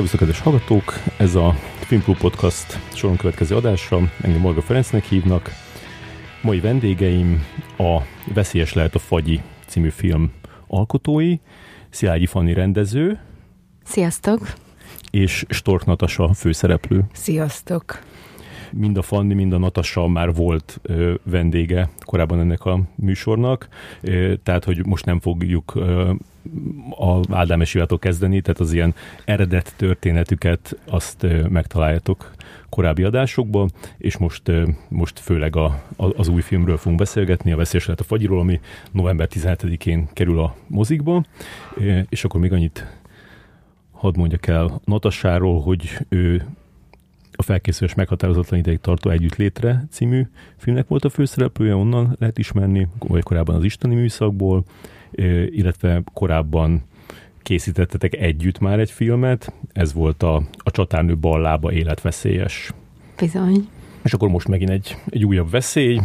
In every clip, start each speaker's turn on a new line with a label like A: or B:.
A: Szervusztok, kedves hallgatók! Ez a Filmklub Podcast soron következő adásra. Engem Morga Ferencnek hívnak. Mai vendégeim a Veszélyes lehet a fagyi című film alkotói, Szilágyi Fanni rendező.
B: Sziasztok!
A: És Stork Natasa főszereplő.
C: Sziasztok!
A: Mind a Fanni, mind a Natassa már volt vendége korábban ennek a műsornak, tehát hogy most nem fogjuk a Ádám Esivától kezdeni, tehát az ilyen eredet történetüket azt megtaláljátok korábbi adásokban, és most, most főleg a, a, az új filmről fogunk beszélgetni, a Veszélyes lehet a fagyiról, ami november 17-én kerül a mozikba, és akkor még annyit hadd mondjak el Natassáról, hogy ő a felkészülés meghatározatlan ideig tartó Együttlétre című filmnek volt a főszereplője, onnan lehet ismerni, vagy korábban az Isteni műszakból, illetve korábban készítettetek együtt már egy filmet, ez volt a, a Csatárnő ballába életveszélyes.
B: Bizony.
A: És akkor most megint egy, egy újabb veszély,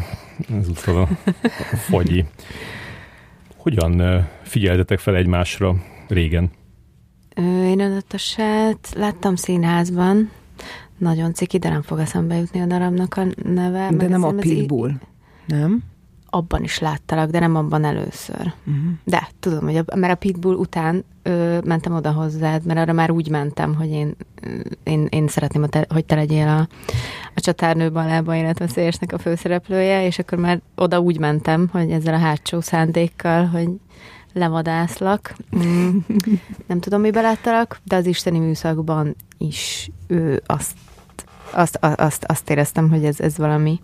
A: ezúttal a, a fagyi. Hogyan figyeltetek fel egymásra régen?
B: Én a láttam színházban, nagyon ciki, de nem fog eszembe jutni a darabnak a neve.
C: De nem a Pitbull, í- nem?
B: Abban is láttalak, de nem abban először. Uh-huh. De tudom, hogy a, mert a Pitbull után ö, mentem oda hozzád, mert arra már úgy mentem, hogy én, én, én szeretném, hogy te, hogy te legyél a, a csatárnő balába életveszélyesnek a főszereplője, és akkor már oda úgy mentem, hogy ezzel a hátsó szándékkal, hogy levadászlak. Mm. Nem tudom, mibe láttalak, de az isteni műszakban is ő azt azt, azt, azt éreztem, hogy ez, ez valami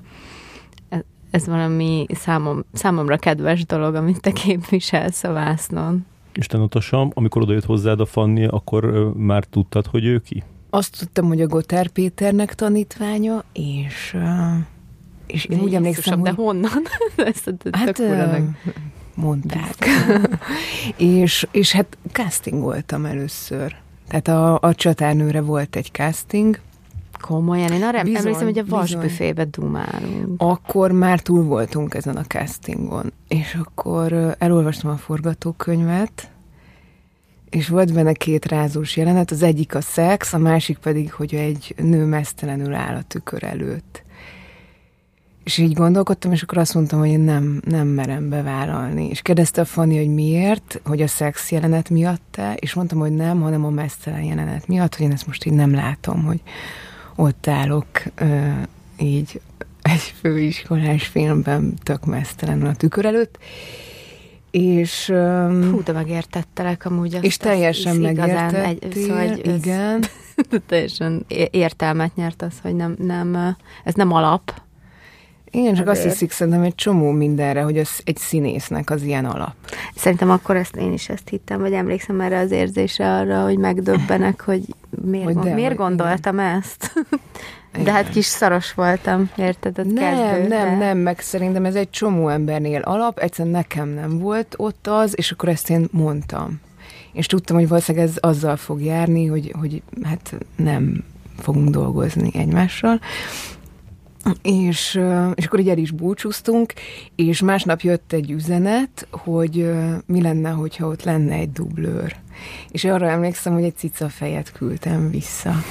B: ez valami számom, számomra kedves dolog, amit te képviselsz a vásznon.
A: Isten Natasha, amikor odajött hozzád a Fanni, akkor már tudtad, hogy ő ki?
C: Azt tudtam, hogy a Gotár Péternek tanítványa, és, és én úgy emlékszem,
B: hogy... De honnan? Ezt a hát,
C: mondták. és, és hát casting voltam először. Tehát a, a csatárnőre volt egy casting,
B: Komolyan, én arra bizony, emlékszem, hogy a vasbüfébe dumálunk.
C: Akkor már túl voltunk ezen a castingon, és akkor elolvastam a forgatókönyvet, és volt benne két rázós jelenet, az egyik a szex, a másik pedig, hogy egy nő mesztelenül áll a tükör előtt. És így gondolkodtam, és akkor azt mondtam, hogy én nem, nem merem bevállalni. És kérdezte a Fanni, hogy miért, hogy a szex jelenet miatt-e, és mondtam, hogy nem, hanem a mesztelen jelenet miatt, hogy én ezt most így nem látom, hogy, ott állok így egy főiskolás filmben tök mesztelenül a tükör előtt, és...
B: Hú, de megértettelek amúgy.
C: Azt, és teljesen megértettél, egy, szóval, igen.
B: teljesen értelmet nyert az, hogy nem, nem, ez nem alap,
C: igen, csak azt hiszik szerintem egy csomó mindenre, hogy az egy színésznek az ilyen alap.
B: Szerintem akkor ezt én is ezt hittem, vagy emlékszem erre az érzésre arra, hogy megdöbbenek, hogy miért, hogy de, miért gondoltam igen. ezt. Igen. De hát kis szaros voltam, érted?
C: A nem, kezdő, nem, nem, meg szerintem ez egy csomó embernél alap, egyszerűen nekem nem volt ott az, és akkor ezt én mondtam. És tudtam, hogy valószínűleg ez azzal fog járni, hogy, hogy hát nem fogunk dolgozni egymással. És, és akkor így el is búcsúztunk, és másnap jött egy üzenet, hogy mi lenne, hogyha ott lenne egy dublőr. És arra emlékszem, hogy egy cica fejet küldtem vissza.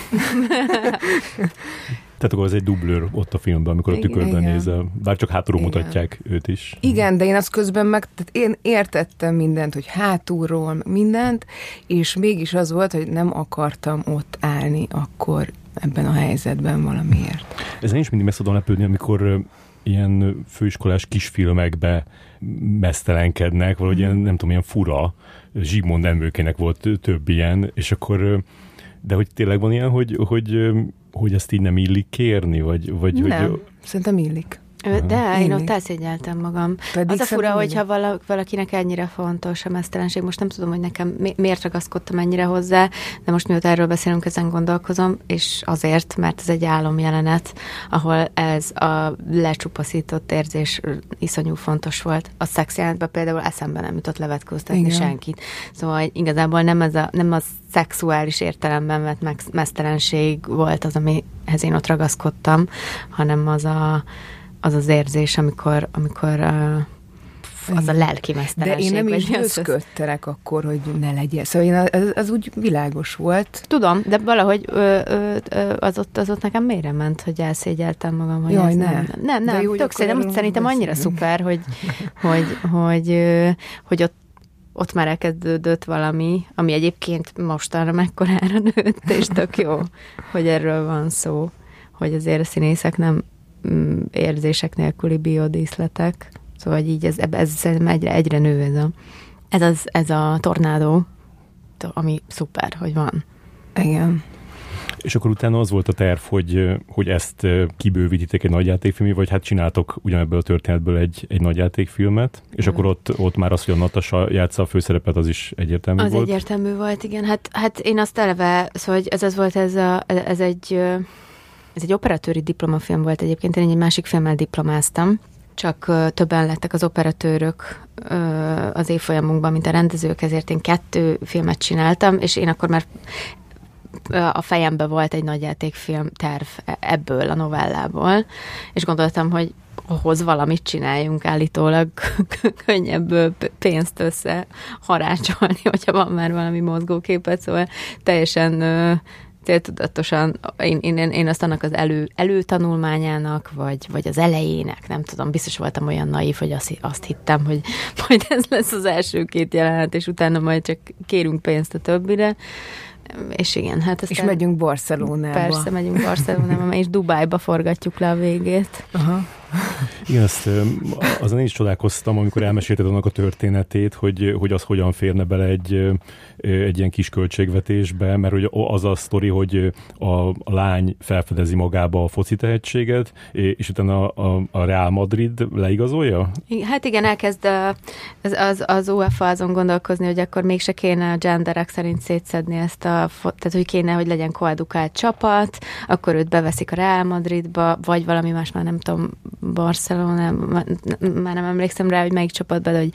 A: Tehát akkor ez egy dublőr ott a filmben, amikor a tükörben igen. nézel, bár csak hátulról igen. mutatják őt is.
C: Igen, de én azt közben meg, tehát én értettem mindent, hogy hátulról mindent, és mégis az volt, hogy nem akartam ott állni akkor ebben a helyzetben valamiért.
A: Ez én is mindig meg tudom lepődni, amikor ilyen főiskolás kisfilmekbe mesztelenkednek, valahogy ilyen, nem tudom, ilyen fura. Zsigmond emőkének volt több ilyen, és akkor de hogy tényleg van ilyen, hogy, hogy, hogy ezt így nem illik kérni, vagy, vagy
C: nem,
A: hogy...
C: szerintem illik.
B: De, én ott elszégyeltem magam. Pedig az a fura, hogyha valakinek ennyire fontos a mesztelenség, most nem tudom, hogy nekem miért ragaszkodtam ennyire hozzá, de most mióta erről beszélünk, ezen gondolkozom, és azért, mert ez egy álomjelenet, ahol ez a lecsupaszított érzés iszonyú fontos volt. A szex jelentben például eszembe nem jutott levetkőztetni Igen. senkit. Szóval igazából nem, ez a, nem a szexuális értelemben vett mesztelenség volt az, amihez én ott ragaszkodtam, hanem az a az az érzés, amikor, amikor uh, az a lelki
C: De én nem is győzködtelek akkor, hogy ne legyen. Szóval én, az, az úgy világos volt.
B: Tudom, de valahogy ö, ö, ö, az, ott, az ott nekem mélyre ment, hogy elszégyeltem magam. Hogy
C: Jaj, ne.
B: nem. Nem, nem, jó, tök szerintem, szerintem annyira szuper, hogy, hogy, hogy, hogy ott ott már elkezdődött valami, ami egyébként mostanra mekkorára nőtt, és tök jó, hogy erről van szó, hogy azért a színészek nem érzések nélküli biodíszletek, szóval így ez, ez szerintem egyre, egyre nő ez a, ez, az, ez a tornádó, ami szuper, hogy van.
C: Igen.
A: És akkor utána az volt a terv, hogy, hogy ezt kibővítitek egy nagyjátékfilmé, vagy hát csináltok ugyanebből a történetből egy, egy nagyjátékfilmet, és mm. akkor ott, ott már az, hogy a Natasha játsza a főszerepet, az is egyértelmű
B: az
A: volt?
B: Az egyértelmű volt, igen. Hát, hát én azt eleve, szóval ez az volt, ez, a, ez egy ez egy operatőri diplomafilm volt egyébként, én egy másik filmmel diplomáztam, csak többen lettek az operatőrök az évfolyamunkban, mint a rendezők, ezért én kettő filmet csináltam, és én akkor már a fejembe volt egy nagyjátékfilm terv e, ebből a novellából, és gondoltam, hogy hoz valamit csináljunk állítólag könnyebb pénzt össze harácsolni, hogyha van már valami mozgóképet, szóval teljesen céltudatosan, én, én, én azt annak az elő, előtanulmányának, vagy, vagy az elejének, nem tudom, biztos voltam olyan naív, hogy azt, azt hittem, hogy majd ez lesz az első két jelenet, és utána majd csak kérünk pénzt a többire és igen, hát
C: ezt És megyünk Barcelonába.
B: Persze, megyünk Barcelonába, és Dubájba forgatjuk le a végét. Aha.
A: Igen, ezt azon én is csodálkoztam, amikor elmesélted annak a történetét, hogy, hogy az hogyan férne bele egy, egy ilyen kis költségvetésbe, mert hogy az a sztori, hogy a, a lány felfedezi magába a foci tehetséget, és utána a, a, a Real Madrid leigazolja?
B: Hát igen, elkezd az, az, az UEFA azon gondolkozni, hogy akkor mégse kéne a genderek szerint szétszedni ezt a, tehát hogy kéne, hogy legyen koedukált csapat, akkor őt beveszik a Real Madridba, vagy valami más, már nem tudom, Barcelona, már nem emlékszem rá, hogy melyik csapatban, de hogy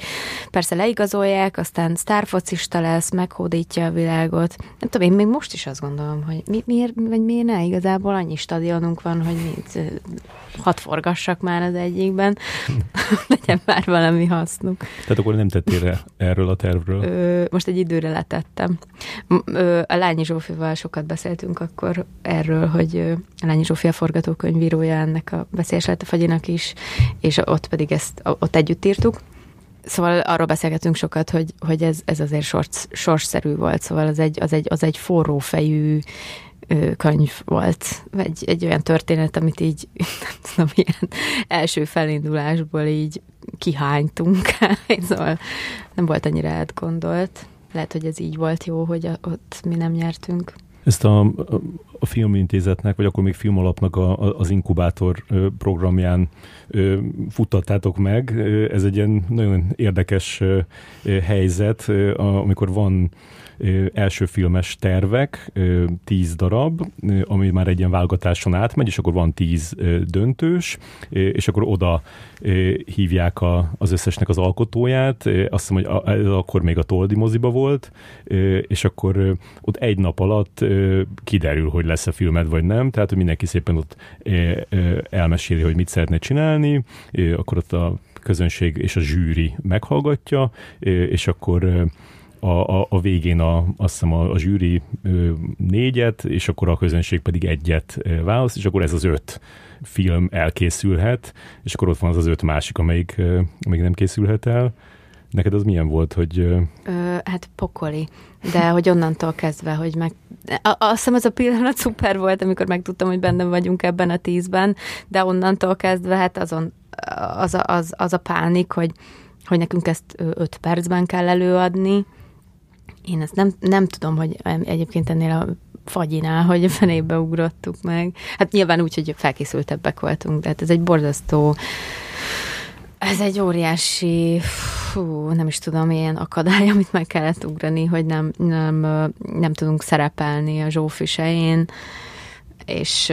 B: persze leigazolják, aztán sztárfocista lesz, meghódítja a világot. Nem tudom, én még most is azt gondolom, hogy mi, miért, vagy miért ne, igazából annyi stadionunk van, hogy mit, hat forgassak már az egyikben, legyen már valami hasznuk.
A: Tehát akkor nem tettél erről a tervről?
B: Ö, most egy időre letettem. Ö, a Lányi Zsófival sokat beszéltünk akkor erről, hogy a Lányi Zsófi a forgatókönyvírója ennek a veszélyes lett a fagyinak is, és ott pedig ezt ott együtt írtuk. Szóval arról beszélgetünk sokat, hogy, hogy ez, ez azért sors, sorsszerű volt, szóval az egy, az egy, az egy forró fejű könyv volt, egy, egy olyan történet, amit így, nem tudom, ilyen első felindulásból így kihánytunk, szóval nem volt annyira átgondolt. Lehet, hogy ez így volt jó, hogy ott mi nem nyertünk.
A: Ezt a, a filmintézetnek, vagy akkor még filmalapnak a, a, az inkubátor programján futtattátok meg. Ez egy ilyen nagyon érdekes helyzet, amikor van első filmes tervek, tíz darab, ami már egy ilyen válogatáson átmegy, és akkor van tíz döntős, és akkor oda hívják a, az összesnek az alkotóját, azt hiszem, hogy ez akkor még a Toldi moziba volt, és akkor ott egy nap alatt kiderül, hogy lesz a filmed vagy nem, tehát hogy mindenki szépen ott elmeséli, hogy mit szeretne csinálni, akkor ott a közönség és a zsűri meghallgatja, és akkor a, a, a végén a, azt hiszem a, a zsűri négyet, és akkor a közönség pedig egyet választ, és akkor ez az öt film elkészülhet, és akkor ott van az az öt másik, amelyik, amelyik nem készülhet el. Neked az milyen volt, hogy... Ö...
B: Hát pokoli, de hogy onnantól kezdve, hogy meg... A, azt hiszem az a pillanat szuper volt, amikor megtudtam, hogy benne vagyunk ebben a tízben, de onnantól kezdve hát azon az a, az, az a pánik, hogy, hogy nekünk ezt öt percben kell előadni, én ezt nem, nem tudom, hogy egyébként ennél a fagyinál, hogy a fenébe ugrottuk meg. Hát nyilván úgy, hogy felkészültebbek voltunk, de hát ez egy borzasztó ez egy óriási, fú, nem is tudom, ilyen akadály, amit meg kellett ugrani, hogy nem, nem, nem tudunk szerepelni a Zsófi sején és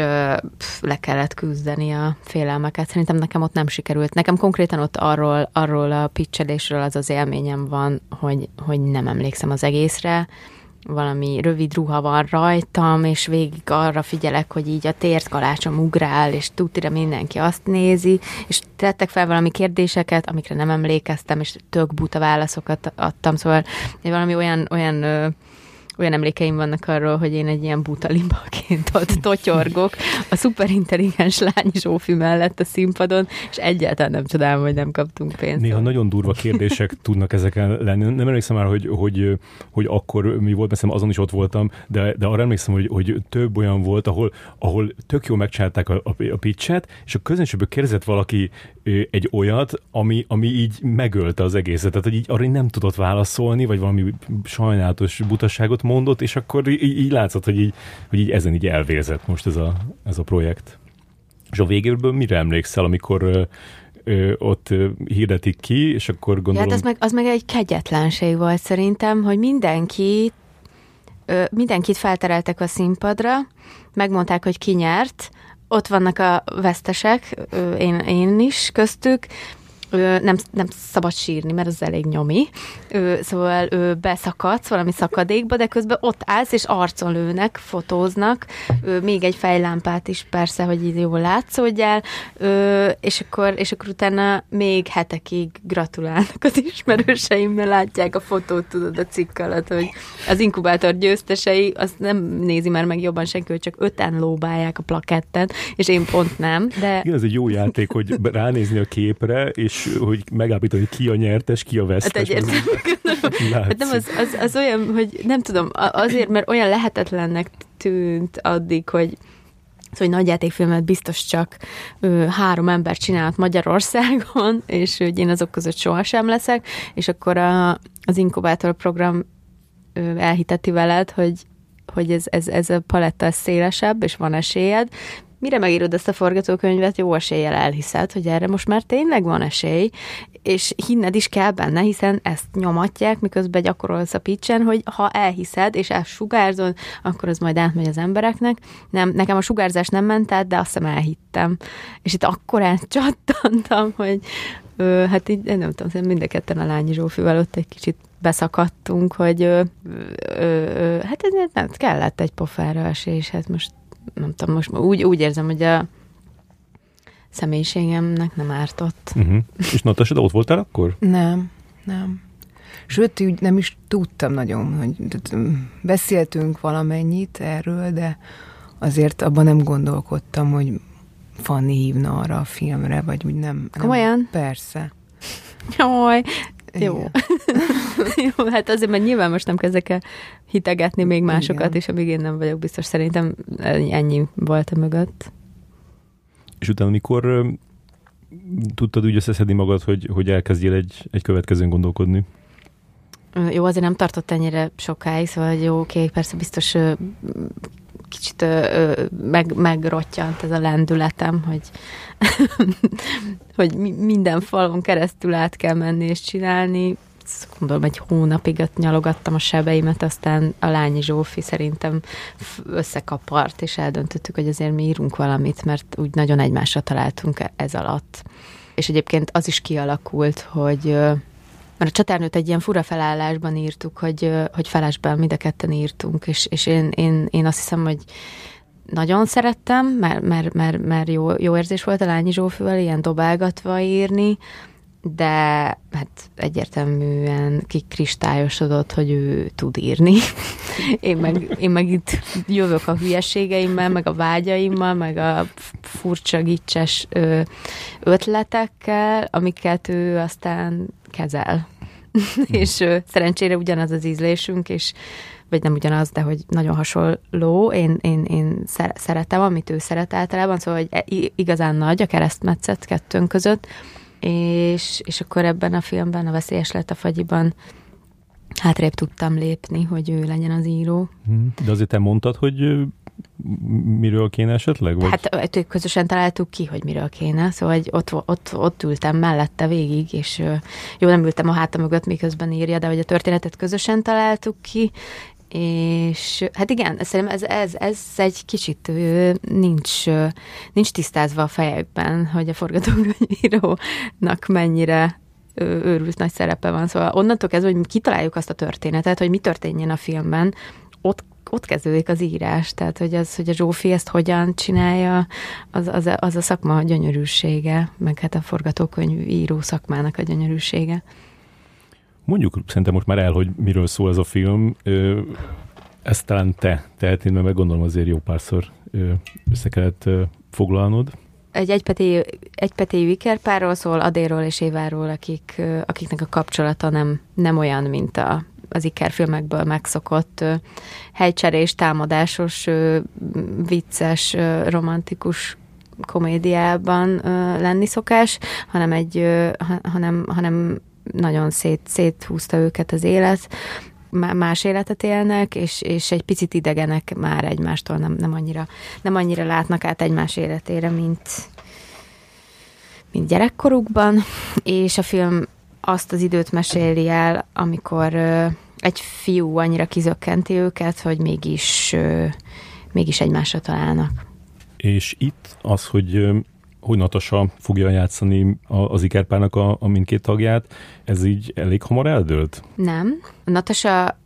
B: le kellett küzdeni a félelmeket. Szerintem nekem ott nem sikerült. Nekem konkrétan ott arról, arról a pitchelésről az az élményem van, hogy, hogy nem emlékszem az egészre, valami rövid ruha van rajtam, és végig arra figyelek, hogy így a tért kalácsom ugrál, és tutira mindenki azt nézi, és tettek fel valami kérdéseket, amikre nem emlékeztem, és tök buta válaszokat adtam, szóval valami olyan, olyan olyan emlékeim vannak arról, hogy én egy ilyen buta limbaként ott totyorgok a szuperintelligens lány Zsófi mellett a színpadon, és egyáltalán nem csodálom, hogy nem kaptunk pénzt.
A: Néha nagyon durva kérdések tudnak ezeken lenni. Nem emlékszem már, hogy, hogy, hogy akkor mi volt, mert azon is ott voltam, de, de arra emlékszem, hogy, hogy több olyan volt, ahol, ahol tök jól megcsinálták a, a, a pitchet, és a közönségből kérdezett valaki egy olyat, ami, ami így megölte az egészet. Tehát, hogy így arra nem tudott válaszolni, vagy valami sajnálatos butaságot mondott, és akkor így, így látszott, hogy így, hogy így ezen így elvérzett most ez a, ez a projekt. És a végéből mire emlékszel, amikor ö, ö, ott ö, hirdetik ki, és akkor gondolom... Ja,
B: hát az meg, az meg egy kegyetlenség volt szerintem, hogy mindenki ö, mindenkit feltereltek a színpadra, megmondták, hogy ki nyert, ott vannak a vesztesek, én, én is köztük, nem, nem szabad sírni, mert az elég nyomi. Szóval beszakadsz valami szakadékba, de közben ott állsz, és arcon lőnek, fotóznak, még egy fejlámpát is persze, hogy így jól látszódjál, és akkor, és akkor utána még hetekig gratulálnak az ismerőseimmel, látják a fotót, tudod, a cikk alatt, hogy az inkubátor győztesei, azt nem nézi már meg jobban senki, hogy csak öten lóbálják a plaketten, és én pont nem. De...
A: Igen, ez egy jó játék, hogy ránézni a képre, és hogy megállapítani, hogy ki a nyertes, ki a vesztes. Hát,
B: hát nem, az, az, az olyan, hogy nem tudom, azért, mert olyan lehetetlennek tűnt addig, hogy Szóval egy nagyjátékfilmet biztos csak ö, három ember csinált Magyarországon, és hogy én azok között sohasem leszek, és akkor a, az inkubátor program ö, elhiteti veled, hogy, hogy ez, ez, ez a paletta szélesebb, és van esélyed, mire megírod ezt a forgatókönyvet, jó eséllyel elhiszed, hogy erre most már tényleg van esély, és hinned is kell benne, hiszen ezt nyomatják, miközben gyakorolsz a pitchen, hogy ha elhiszed, és ezt sugárzod, akkor az majd átmegy az embereknek. Nem, nekem a sugárzás nem ment át, de azt hiszem elhittem. És itt akkor átcsattantam, hogy ö, hát így, nem tudom, mind a ketten a Lányi Zsófival ott egy kicsit beszakadtunk, hogy ö, ö, ö, hát ez nem kellett egy pofára esély, és hát most nem tudom, most úgy, úgy érzem, hogy a személyiségemnek nem ártott.
A: Uh-huh. És Natasha, de ott voltál akkor?
C: Nem, nem. Sőt, úgy nem is tudtam nagyon, hogy beszéltünk valamennyit erről, de azért abban nem gondolkodtam, hogy Fanni hívna arra a filmre, vagy úgy nem.
B: Komolyan?
C: Nem, persze.
B: Jaj, jó. jó, hát azért, mert nyilván most nem kezdek el hitegetni még másokat, Igen. és amíg én nem vagyok biztos, szerintem ennyi volt a mögött.
A: És utána mikor tudtad úgy összeszedni magad, hogy, hogy elkezdjél egy, egy következőn gondolkodni?
B: Jó, azért nem tartott ennyire sokáig, szóval jó, oké, persze biztos kicsit ö, meg, megrottyant ez a lendületem, hogy, hogy minden falon keresztül át kell menni és csinálni. Gondolom, egy hónapig nyalogattam a sebeimet, aztán a lányi Zsófi szerintem összekapart, és eldöntöttük, hogy azért mi írunk valamit, mert úgy nagyon egymásra találtunk e-, ez alatt. És egyébként az is kialakult, hogy mert a csatárnőt egy ilyen fura felállásban írtuk, hogy, hogy felesben mind a ketten írtunk, és, és én, én, én azt hiszem, hogy nagyon szerettem, mert, mert, mert, mert jó, jó érzés volt a Lányi Zsófival ilyen dobálgatva írni, de hát egyértelműen kikristályosodott, hogy ő tud írni. Én meg, én meg itt jövök a hülyeségeimmel, meg a vágyaimmal, meg a furcsa, gicses ötletekkel, amiket ő aztán kezel. és ö, szerencsére ugyanaz az ízlésünk, és vagy nem ugyanaz, de hogy nagyon hasonló. Én, én, én szeretem, amit ő szeret általában, szóval hogy e, igazán nagy a keresztmetszet kettőnk között, és, és akkor ebben a filmben, a Veszélyes lett a fagyiban hátrébb tudtam lépni, hogy ő legyen az író.
A: De azért te mondtad, hogy miről kéne esetleg? Vagy?
B: Hát közösen találtuk ki, hogy miről kéne, szóval hogy ott, ott, ott ültem mellette végig, és jó, nem ültem a háta mögött, miközben írja, de hogy a történetet közösen találtuk ki, és hát igen, szerintem ez, ez, ez egy kicsit nincs, nincs tisztázva a fejekben, hogy a forgatókönyvírónak mennyire őrült nagy szerepe van. Szóval onnantól kezdve, hogy kitaláljuk azt a történetet, hogy mi történjen a filmben, ott kezdődik az írás, tehát hogy az, hogy a Zsófi ezt hogyan csinálja, az, az, a, az a szakma gyönyörűsége, meg hát a forgatókönyv író szakmának a gyönyörűsége.
A: Mondjuk szerintem most már el, hogy miről szól ez a film. Ezt talán te tehetnéd, mert gondolom azért jó párszor össze kellett foglalnod.
B: Egy egypetéjű, egypetéjű ikerpárról szól, Adéról és Éváról, akik, akiknek a kapcsolata nem, nem olyan, mint a, az ikerfilmekből megszokott helycserés, támadásos, vicces, romantikus komédiában lenni szokás, hanem egy, hanem, hanem nagyon szét, széthúzta őket az élet, más életet élnek, és, és egy picit idegenek már egymástól, nem, nem, annyira, nem annyira látnak át egymás életére, mint, mint gyerekkorukban, és a film azt az időt meséli el, amikor egy fiú annyira kizökkenti őket, hogy mégis, mégis egymásra találnak.
A: És itt az, hogy hogy Natasa fogja játszani az Ikerpának a, a mindkét tagját, ez így elég hamar eldőlt?
B: Nem. Natasa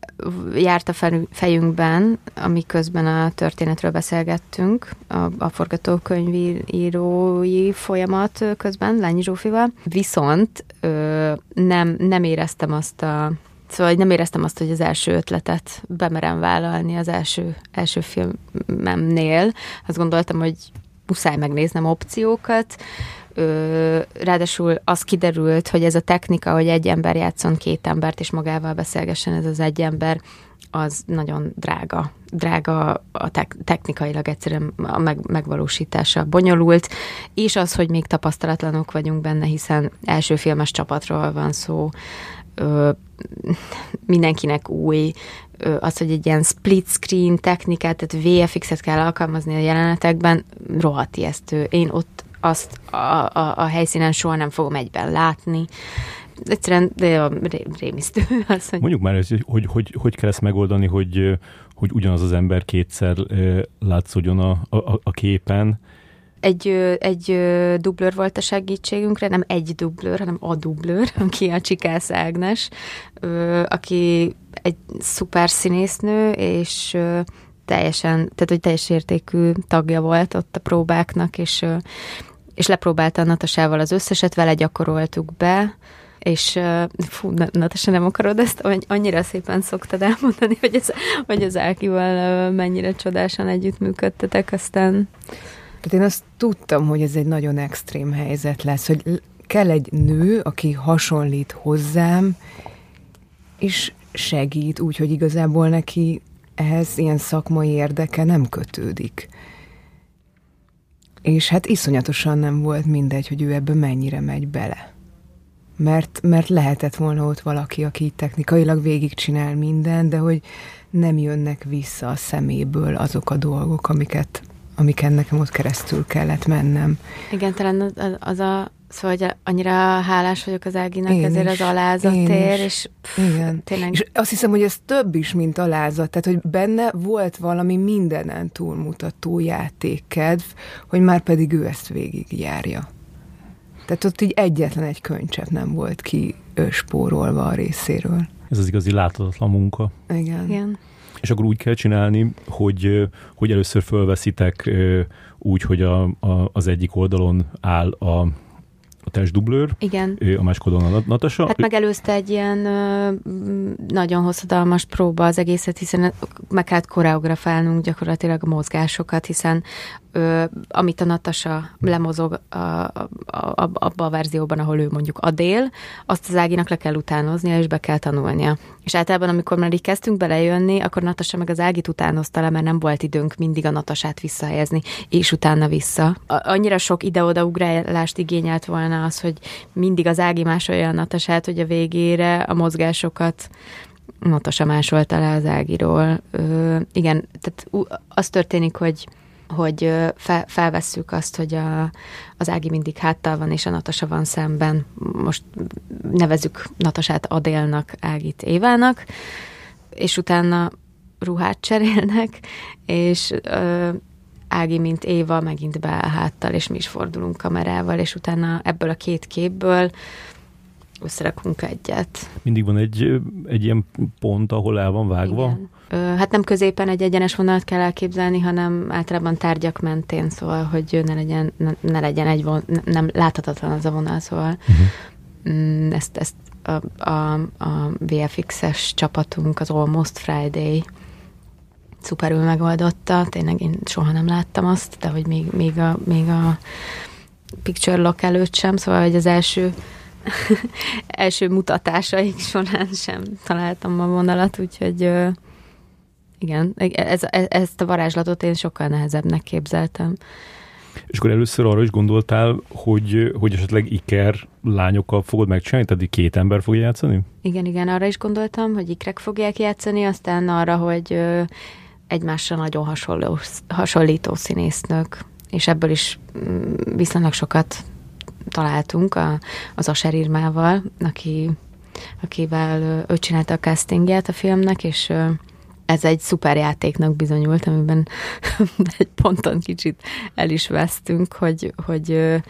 B: járt a fejünkben, amiközben a történetről beszélgettünk, a, a forgatókönyvírói folyamat közben, Lányi Zsófival, viszont ö, nem, nem éreztem azt a Szóval nem éreztem azt, hogy az első ötletet bemerem vállalni az első, első filmemnél. Azt gondoltam, hogy muszáj megnéznem opciókat. Ö, ráadásul az kiderült, hogy ez a technika, hogy egy ember játszon két embert, és magával beszélgessen ez az egy ember, az nagyon drága. Drága a tek- technikailag egyszerűen a meg- megvalósítása bonyolult, és az, hogy még tapasztalatlanok vagyunk benne, hiszen első filmes csapatról van szó, ö, mindenkinek új, ö, az, hogy egy ilyen split screen technikát, tehát VFX-et kell alkalmazni a jelenetekben, rohadt ijesztő. Én ott azt a, a, a helyszínen soha nem fogom egyben látni. Egyszerűen de ré, rémisztő. Az,
A: hogy... Mondjuk már, hogy, hogy, hogy, hogy kell ezt megoldani, hogy, hogy ugyanaz az ember kétszer látszódjon a, a, a képen,
B: egy, egy dublőr volt a segítségünkre, nem egy dublőr, hanem a dublőr, aki a Csikász Ágnes, aki egy szuper színésznő, és teljesen, tehát hogy teljes értékű tagja volt ott a próbáknak, és, és lepróbálta a Natasával az összeset, vele gyakoroltuk be, és fú, Natasha, nem akarod ezt, annyira szépen szoktad elmondani, hogy, ez, hogy az Ákival mennyire csodásan együttműködtetek, aztán
C: tehát én azt tudtam, hogy ez egy nagyon extrém helyzet lesz, hogy kell egy nő, aki hasonlít hozzám, és segít úgy, hogy igazából neki ehhez ilyen szakmai érdeke nem kötődik. És hát iszonyatosan nem volt mindegy, hogy ő ebbe mennyire megy bele. Mert, mert lehetett volna ott valaki, aki technikailag végigcsinál minden, de hogy nem jönnek vissza a szeméből azok a dolgok, amiket amiken nekem ott keresztül kellett mennem.
B: Igen, talán az a Szóval, hogy annyira hálás vagyok az Áginak én ezért is, az alázatért, és
C: pff, Igen. tényleg... És azt hiszem, hogy ez több is, mint alázat, tehát, hogy benne volt valami mindenen túlmutató játékkedv, hogy már pedig ő ezt végigjárja. Tehát ott így egyetlen egy könycsepp nem volt ki spórolva a részéről.
A: Ez az igazi láthatatlan munka.
C: Igen.
B: Igen
A: és akkor úgy kell csinálni, hogy, hogy először fölveszitek úgy, hogy a, a, az egyik oldalon áll a a testdublőr,
B: Igen.
A: a másik oldalon a Natasa.
B: Hát megelőzte egy ilyen nagyon hosszadalmas próba az egészet, hiszen meg kellett koreografálnunk gyakorlatilag a mozgásokat, hiszen ö, amit a Natasa lemozog a, a, a, abba a verzióban, ahol ő mondjuk a dél, azt az Áginak le kell utánoznia, és be kell tanulnia. És általában, amikor már így kezdtünk belejönni, akkor Natasa meg az Ágit utánozta le, mert nem volt időnk mindig a Natasát visszahelyezni, és utána vissza. Annyira sok ide-oda ugrálást igényelt volna az, hogy mindig az Ági másolja a Natasát, hogy a végére a mozgásokat Natasa másolta le az Ágiról. Ö, igen, tehát az történik, hogy hogy fel, felvesszük azt, hogy a, az Ági mindig háttal van, és a Natasa van szemben. Most nevezük Natasát Adélnak, Ágit Évának, és utána ruhát cserélnek, és ö, Ági, mint Éva, megint be háttal, és mi is fordulunk kamerával, és utána ebből a két képből összerakunk egyet.
A: Mindig van egy, egy ilyen pont, ahol el van vágva?
B: Igen. Ö, hát nem középen egy egyenes vonalat kell elképzelni, hanem általában tárgyak mentén, szóval, hogy ne legyen, ne, ne legyen egy von, nem láthatatlan az a vonal, szóval uh-huh. ezt, ezt a, a, a VFX-es csapatunk, az Almost Friday szuperül megoldotta, tényleg én soha nem láttam azt, de hogy még, még, a, még a Picture Lock előtt sem, szóval hogy az első első mutatásaik során sem találtam a vonalat, úgyhogy igen, ez, ez, ezt a varázslatot én sokkal nehezebbnek képzeltem.
A: És akkor először arra is gondoltál, hogy, hogy esetleg Iker lányokkal fogod megcsinálni, tehát két ember fogja játszani?
B: Igen, igen, arra is gondoltam, hogy ikrek fogják játszani, aztán arra, hogy egymásra nagyon hasonló, hasonlító színésznők, és ebből is mm, viszonylag sokat találtunk a, az Aser Irmával, aki, akivel ő csinálta a castingját a filmnek, és ez egy szuper játéknak bizonyult, amiben egy ponton kicsit el is vesztünk, hogy, hogy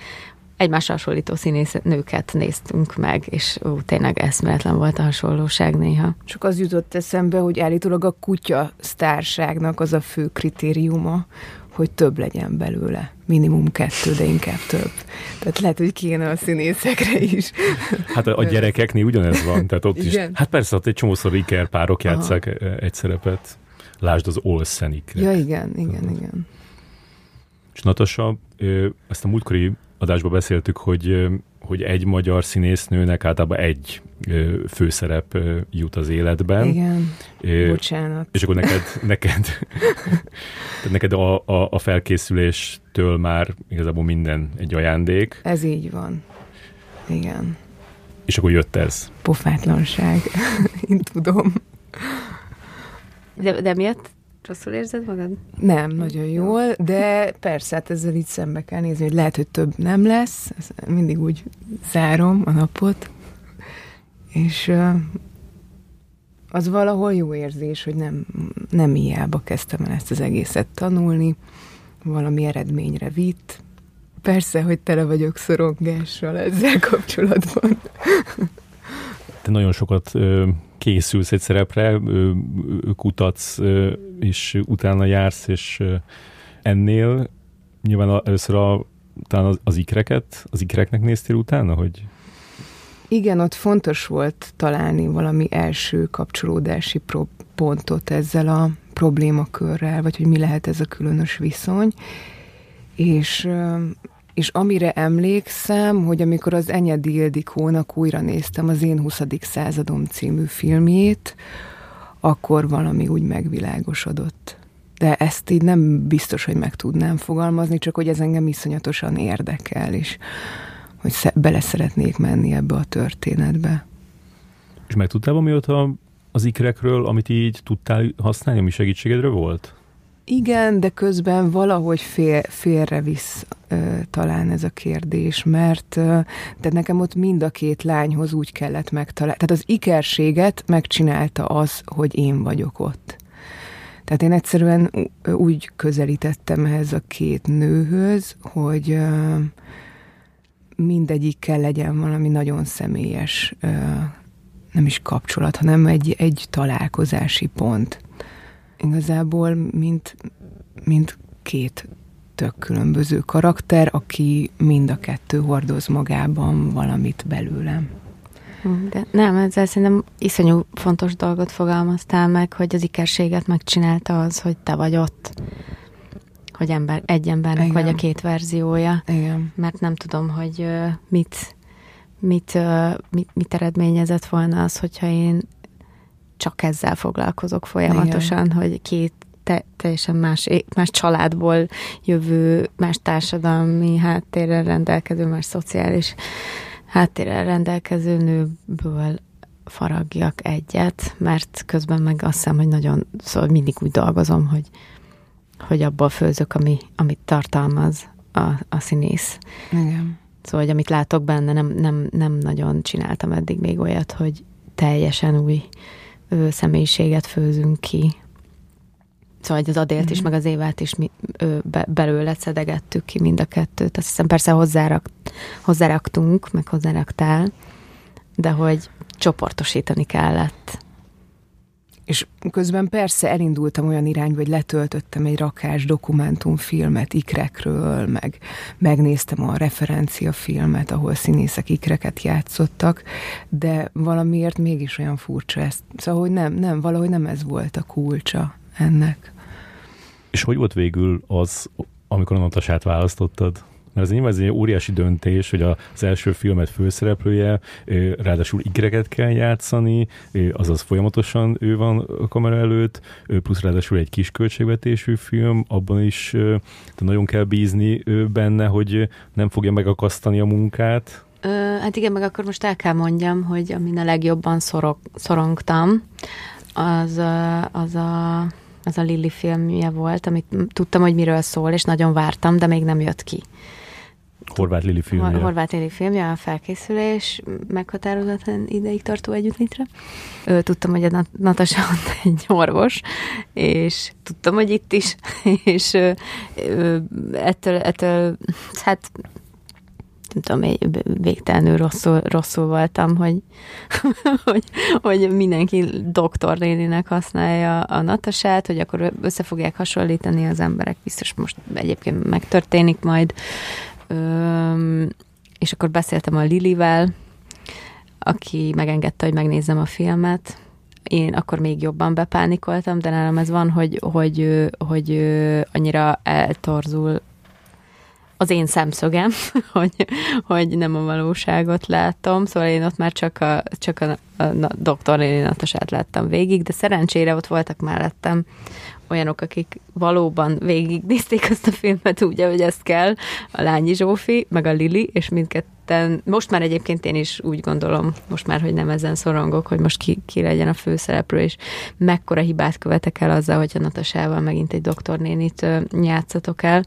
B: egymás hasonlító színész nőket néztünk meg, és ó, tényleg eszméletlen volt a hasonlóság néha.
C: Csak az jutott eszembe, hogy állítólag a kutya sztárságnak az a fő kritériuma, hogy több legyen belőle. Minimum kettő, de inkább több. Tehát lehet, hogy kéne a színészekre is.
A: Hát a gyerekeknél ugyanez van. Tehát ott Igen? is. Hát persze, ott egy csomószor iker párok játszák Aha. egy szerepet. Lásd az Olsen ikrek.
C: Ja, igen, igen, igen.
A: És Natasa, ezt a múltkori adásban beszéltük, hogy hogy egy magyar színésznőnek általában egy főszerep jut az életben.
C: Igen, é, bocsánat.
A: És akkor neked, neked, neked a, a, a felkészüléstől már igazából minden egy ajándék.
C: Ez így van. Igen.
A: És akkor jött ez.
C: Pofátlanság. Én tudom.
B: De, de miatt Rosszul érzed magad?
C: Nem, nagyon jól, de persze, hát ezzel így szembe kell nézni, hogy lehet, hogy több nem lesz. Mindig úgy zárom a napot, és az valahol jó érzés, hogy nem, nem hiába kezdtem el ezt az egészet tanulni, valami eredményre vitt. Persze, hogy tele vagyok szorongással ezzel kapcsolatban.
A: Te nagyon sokat készülsz egy szerepre, kutatsz, és utána jársz, és ennél nyilván először a, talán az, az ikreket, az ikreknek néztél utána, hogy...
C: Igen, ott fontos volt találni valami első kapcsolódási pro- pontot ezzel a problémakörrel, vagy hogy mi lehet ez a különös viszony. És és amire emlékszem, hogy amikor az Enyedi Ildikónak újra néztem az Én 20. századom című filmjét, akkor valami úgy megvilágosodott. De ezt így nem biztos, hogy meg tudnám fogalmazni, csak hogy ez engem iszonyatosan érdekel, és hogy bele szeretnék menni ebbe a történetbe.
A: És meg tudtál mióta az ikrekről, amit így tudtál használni, ami segítségedre volt?
C: Igen, de közben valahogy fél, félrevisz talán ez a kérdés, mert de nekem ott mind a két lányhoz úgy kellett megtalálni. Tehát az ikerséget megcsinálta az, hogy én vagyok ott. Tehát én egyszerűen úgy közelítettem ehhez a két nőhöz, hogy mindegyikkel legyen valami nagyon személyes, nem is kapcsolat, hanem egy, egy találkozási pont igazából, mint, mint két tök különböző karakter, aki mind a kettő hordoz magában valamit belőlem.
B: De nem, ezzel szerintem iszonyú fontos dolgot fogalmaztál meg, hogy az ikerséget megcsinálta az, hogy te vagy ott. Hogy ember, egy embernek Igen. vagy a két verziója.
C: Igen.
B: Mert nem tudom, hogy mit, mit, mit, mit eredményezett volna az, hogyha én csak ezzel foglalkozok folyamatosan, Igen. hogy két te, teljesen más, más családból jövő, más társadalmi háttérrel rendelkező, más szociális háttérrel rendelkező nőből faragjak egyet, mert közben meg azt hiszem, hogy nagyon, szóval mindig úgy dolgozom, hogy, hogy abból főzök, ami, amit tartalmaz a, a színész.
C: Igen.
B: Szóval, hogy amit látok benne, nem, nem, nem nagyon csináltam eddig még olyat, hogy teljesen új ö, személyiséget főzünk ki. Szóval az Adélt mm-hmm. is, mhm. meg az Évát is mi, ö, be, belőle szedegettük ki mind a kettőt. Azt hiszem persze hozzárak, hozzáraktunk, meg hozzaraktál, de hogy csoportosítani kellett.
C: És közben persze elindultam olyan irányba, hogy letöltöttem egy rakás dokumentumfilmet ikrekről, meg megnéztem a referenciafilmet, ahol színészek ikreket játszottak, de valamiért mégis olyan furcsa ezt. Szóval, hogy nem, nem, valahogy nem ez volt a kulcsa ennek.
A: És hogy volt végül az, amikor a Natasát választottad? Mert ez nyilván ez egy óriási döntés, hogy az első filmet főszereplője, ráadásul ikreket kell játszani, azaz folyamatosan ő van a kamera előtt, plusz ráadásul egy kis költségvetésű film, abban is nagyon kell bízni benne, hogy nem fogja megakasztani a munkát.
B: Ö, hát igen, meg akkor most el kell mondjam, hogy amin a legjobban szorog, szorongtam, az, az a az a Lili filmje volt, amit tudtam, hogy miről szól, és nagyon vártam, de még nem jött ki.
A: Horváth Lili filmje.
B: Horváth Lili filmje, a felkészülés meghatározatlan ideig tartó együttlétre. Tudtam, hogy a Natasa egy orvos, és tudtam, hogy itt is, és ettől, ettől hát nem tudom, végtelenül rosszul, rosszul voltam, hogy, hogy, hogy mindenki doktor használja a Natasát, hogy akkor össze fogják hasonlítani az emberek, biztos most egyébként megtörténik majd, Öm, és akkor beszéltem a Lilivel, aki megengedte, hogy megnézzem a filmet. Én akkor még jobban bepánikoltam, de nálam ez van, hogy, hogy, hogy annyira eltorzul az én szemszögem, hogy, hogy nem a valóságot látom, szóval én ott már csak a, csak a, a, a doktor láttam végig, de szerencsére ott voltak mellettem olyanok, akik valóban végignézték azt a filmet úgy, ahogy ezt kell, a Lányi Zsófi, meg a Lili, és mindketten, most már egyébként én is úgy gondolom, most már, hogy nem ezen szorongok, hogy most ki, ki legyen a főszereplő, és mekkora hibát követek el azzal, hogyha Natasával megint egy doktornénit játszatok el.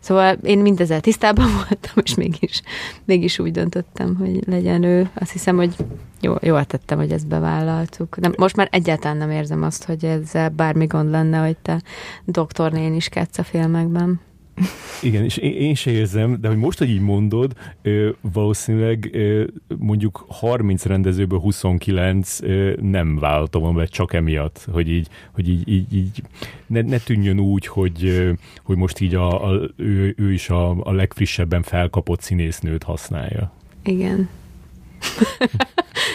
B: Szóval én mindezzel tisztában voltam, és mégis, mégis úgy döntöttem, hogy legyen ő. Azt hiszem, hogy jó, jól tettem, hogy ezt bevállaltuk. Nem, most már egyáltalán nem érzem azt, hogy ezzel bármi gond lenne, hogy te doktornén is ketsz a filmekben.
A: Igen, és én, én se érzem, de hogy most, hogy így mondod, valószínűleg mondjuk 30 rendezőből 29 nem vállaltam be csak emiatt, hogy így, hogy így, így, így ne, ne tűnjön úgy, hogy, hogy most így a, a, ő, ő is a, a legfrissebben felkapott színésznőt használja.
B: Igen.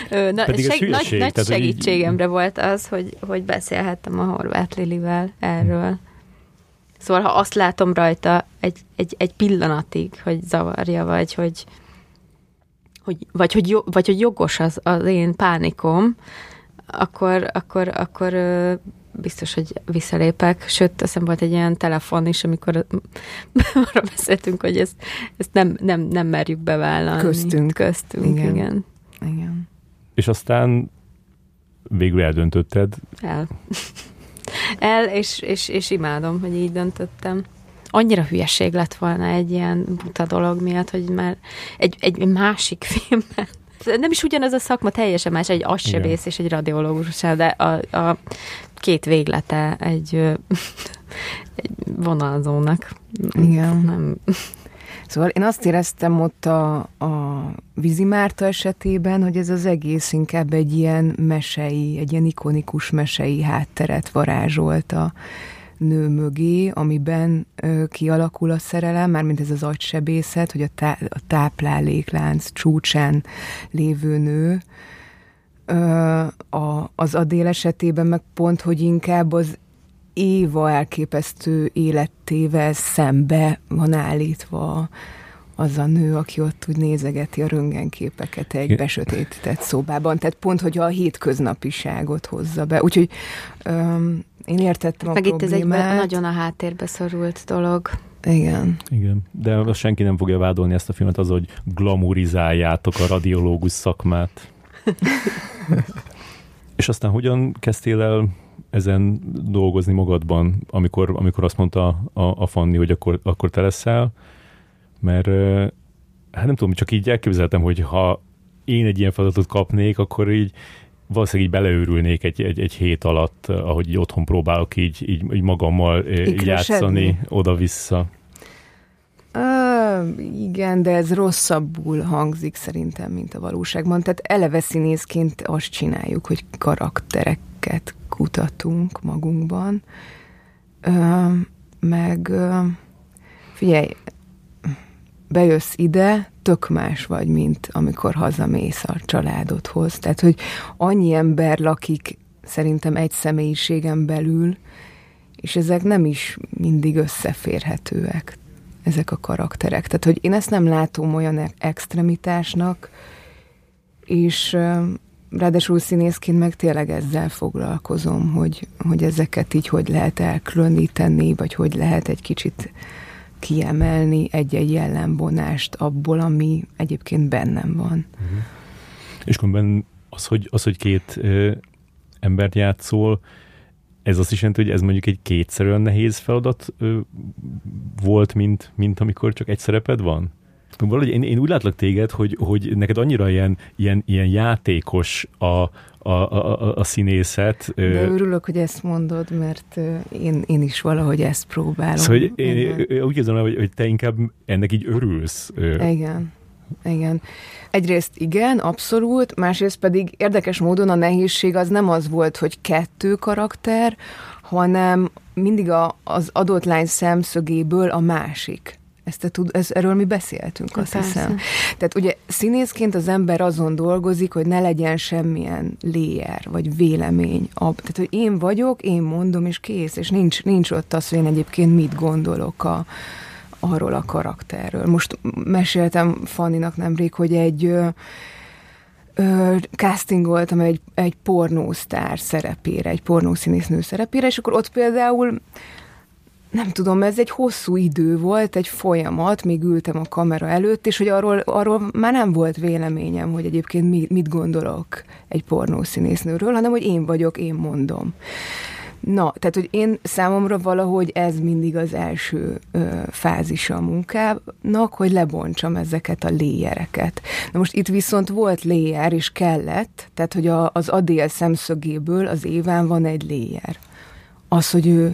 B: Na, seg, nagy, nagy segítségemre így... volt az, hogy, hogy beszélhettem a Horváth Lilivel erről. Szóval, ha azt látom rajta egy, egy, egy pillanatig, hogy zavarja, vagy hogy, hogy, vagy, hogy, jo, vagy hogy jogos az, az én pánikom, akkor, akkor, akkor biztos, hogy visszalépek. Sőt, azt volt egy ilyen telefon is, amikor arra beszéltünk, hogy ezt, ezt nem, nem, nem merjük bevállalni.
C: Köztünk.
B: Köztünk, igen. igen.
C: igen.
A: És aztán végül eldöntötted?
B: El. El, és, és, és imádom, hogy így döntöttem. Annyira hülyeség lett volna egy ilyen buta dolog miatt, hogy már egy, egy másik filmben nem is ugyanaz a szakma, teljesen más, egy assebész és egy radiológus, de a, a két véglete egy, egy vonalzónak.
C: Igen. Nem. Szóval én azt éreztem ott a, a Vizi Márta esetében, hogy ez az egész inkább egy ilyen mesei, egy ilyen ikonikus mesei hátteret varázsolt a nő mögé, amiben ö, kialakul a szerelem, mármint ez az agysebészet, hogy a, tá- a tápláléklánc csúcsán lévő nő, ö, a, az Adél esetében meg pont, hogy inkább az Éva elképesztő életével szembe van állítva az a nő, aki ott úgy nézegeti a röngenképeket egy besötétített szobában. Tehát pont, hogy a hétköznapiságot hozza be. Úgyhogy öm, én értettem a
B: Meg
C: problémát.
B: itt ez egy nagyon a háttérbe szorult dolog.
C: Igen.
A: Igen, de senki nem fogja vádolni ezt a filmet az, hogy glamorizáljátok a radiológus szakmát. És aztán hogyan kezdtél el ezen dolgozni magadban, amikor, amikor azt mondta a, a Fanni, hogy akkor, akkor te leszel, mert hát nem tudom, csak így elképzeltem, hogy ha én egy ilyen feladatot kapnék, akkor így valószínűleg így beleőrülnék egy, egy, egy hét alatt, ahogy így otthon próbálok így, így, így magammal így játszani oda-vissza.
C: Uh, igen, de ez rosszabbul hangzik szerintem, mint a valóságban. Tehát eleve színészként azt csináljuk, hogy karaktereket kutatunk magunkban, ö, meg ö, figyelj, bejössz ide, tök más vagy, mint amikor hazamész a családodhoz. Tehát, hogy annyi ember lakik szerintem egy személyiségen belül, és ezek nem is mindig összeférhetőek, ezek a karakterek. Tehát, hogy én ezt nem látom olyan e- extremitásnak, és ráadásul színészként meg tényleg ezzel foglalkozom, hogy, hogy ezeket így hogy lehet elkülöníteni, vagy hogy lehet egy kicsit kiemelni egy-egy jellemvonást abból, ami egyébként bennem van. Uh-huh.
A: És különben az, hogy, az, hogy két ö, embert játszol, ez azt is jelenti, hogy ez mondjuk egy kétszer olyan nehéz feladat ö, volt, mint, mint amikor csak egy szereped van? Valahogy én, én úgy látlak téged, hogy, hogy neked annyira ilyen, ilyen, ilyen játékos a, a, a, a színészet.
C: De örülök, hogy ezt mondod, mert én, én is valahogy ezt próbálom.
A: Szóval hogy én, én úgy érzem, hogy, hogy te inkább ennek így örülsz.
C: Igen. Igen. Egyrészt igen, abszolút, másrészt pedig érdekes módon a nehézség az nem az volt, hogy kettő karakter, hanem mindig a, az adott lány szemszögéből a másik. Ezt te tud, ez, erről mi beszéltünk, azt Persze. hiszem. Tehát ugye színészként az ember azon dolgozik, hogy ne legyen semmilyen léjer, vagy vélemény. Tehát, hogy én vagyok, én mondom, és kész, és nincs, nincs ott az, hogy én egyébként mit gondolok a, arról a karakterről. Most meséltem Fanninak nemrég, hogy egy ö, ö, castingoltam egy, egy pornósztár szerepére, egy pornószínésznő szerepére, és akkor ott például nem tudom, ez egy hosszú idő volt, egy folyamat, még ültem a kamera előtt, és hogy arról, arról már nem volt véleményem, hogy egyébként mit, mit gondolok egy pornószínésznőről, hanem hogy én vagyok, én mondom. Na, tehát, hogy én számomra valahogy ez mindig az első ö, fázisa a munkának, hogy lebontsam ezeket a léjereket. Na most itt viszont volt léjer, és kellett, tehát, hogy a, az Adél szemszögéből az Éván van egy léjer. Az, hogy ő,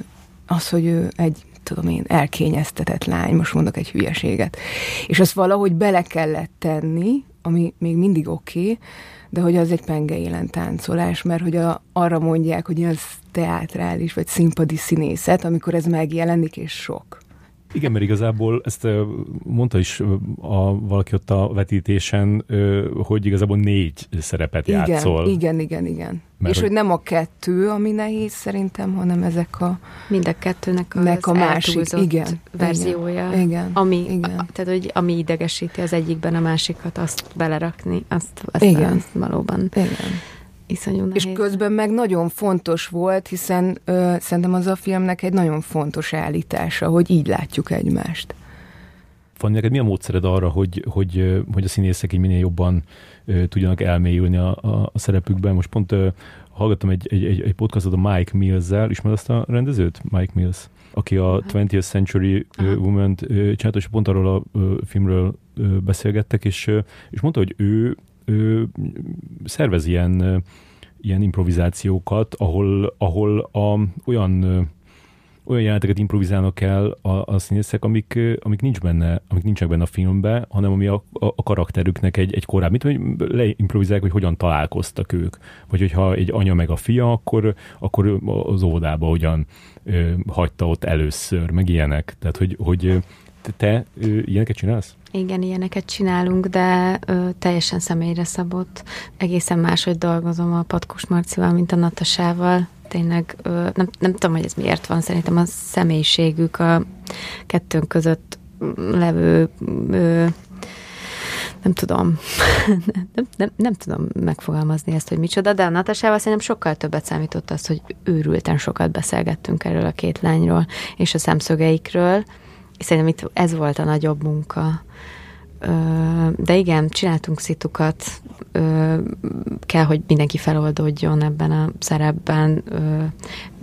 C: az, hogy ő egy tudom én, elkényeztetett lány, most mondok egy hülyeséget. És azt valahogy bele kellett tenni, ami még mindig oké, okay, de hogy az egy pengeélen táncolás, mert hogy a, arra mondják, hogy az teátrális vagy színpadi színészet, amikor ez megjelenik, és sok.
A: Igen, mert igazából ezt mondta is a, valaki ott a vetítésen, hogy igazából négy szerepet
C: igen,
A: játszol.
C: Igen, igen, igen. Mert és hogy... hogy nem a kettő, ami nehéz szerintem, hanem ezek a...
B: Mind a kettőnek az a másik igen, verziója.
C: Igen,
B: ami,
C: igen.
B: A, tehát, hogy ami idegesíti az egyikben a másikat, azt belerakni, azt, azt, igen. azt valóban...
C: Igen
B: iszonyú nehéz.
C: És közben meg nagyon fontos volt, hiszen ö, szerintem az a filmnek egy nagyon fontos állítása, hogy így látjuk egymást.
A: Van neked mi a módszered arra, hogy, hogy, hogy a színészek így minél jobban ö, tudjanak elmélyülni a, a, a szerepükben? Most pont ö, hallgattam egy, egy, egy, egy podcastot a Mike Mills-zel, ismered azt a rendezőt? Mike Mills aki a 20th Century Aha. Woman-t csinált, és pont arról a filmről beszélgettek, és, és mondta, hogy ő ő szervez ilyen, ilyen improvizációkat, ahol, ahol a, olyan olyan jeleneteket improvizálnak el a, a színészek, amik, amik, nincs benne, amik nincsenek benne a filmben, hanem ami a, a, a karakterüknek egy, egy korábbi, mit leimprovizálják, hogy hogyan találkoztak ők. Vagy hogyha egy anya meg a fia, akkor, akkor az óvodába hogyan ö, hagyta ott először, meg ilyenek. Tehát, hogy, hogy te, ö, ilyeneket csinálsz?
B: Igen, ilyeneket csinálunk, de ö, teljesen személyre szabott. Egészen máshogy dolgozom a Patkos Marcival, mint a Natasával. Tényleg ö, nem, nem tudom, hogy ez miért van. Szerintem a személyiségük a kettőnk között levő ö, nem tudom, nem, nem, nem tudom megfogalmazni ezt, hogy micsoda, de a Natasával szerintem sokkal többet számított az, hogy őrülten sokat beszélgettünk erről a két lányról, és a szemszögeikről, Szerintem itt ez volt a nagyobb munka. De igen, csináltunk szitukat, kell, hogy mindenki feloldódjon ebben a szerepben,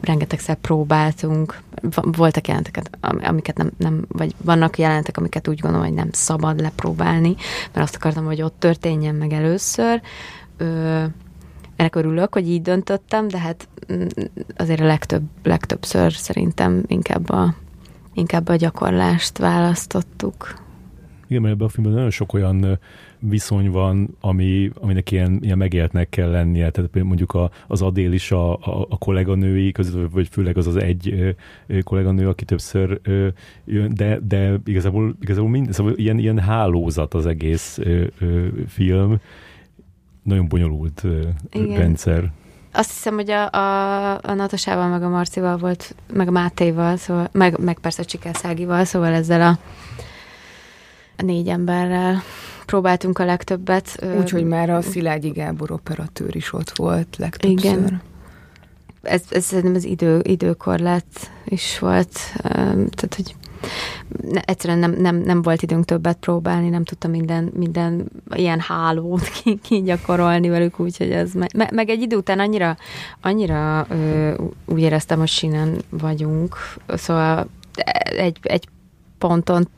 B: rengetegszer próbáltunk, voltak jelentek, amiket nem, nem, vagy vannak jelentek, amiket úgy gondolom, hogy nem szabad lepróbálni, mert azt akartam, hogy ott történjen meg először. Ennek örülök, hogy így döntöttem, de hát mm, azért a legtöbb, legtöbbször szerintem inkább a inkább a gyakorlást választottuk.
A: Igen, mert ebben a filmben nagyon sok olyan viszony van, ami, aminek ilyen, ilyen megéltnek kell lennie. Tehát mondjuk a, az Adél is a, a, a kolléganői között, vagy főleg az az egy kolléganő, aki többször jön, de, de igazából, igazából mind, szóval ilyen, ilyen hálózat az egész film. Nagyon bonyolult Igen. rendszer.
B: Azt hiszem, hogy a, a, a Natasával, meg a Marcival volt, meg a Mátéval, szóval, meg, meg persze a Csikászágival, szóval ezzel a, a négy emberrel próbáltunk a legtöbbet.
C: Úgyhogy már a Szilágyi Gábor operatőr is ott volt legtöbbször. Igen.
B: Ez, ez szerintem az idő, időkorlát is volt, tehát hogy egyszerűen nem, nem, nem volt időnk többet próbálni, nem tudtam minden, minden ilyen hálót kigyakorolni velük, úgyhogy ez me, meg egy idő után annyira, annyira ö, úgy éreztem, hogy sinen vagyunk, szóval egy, egy ponton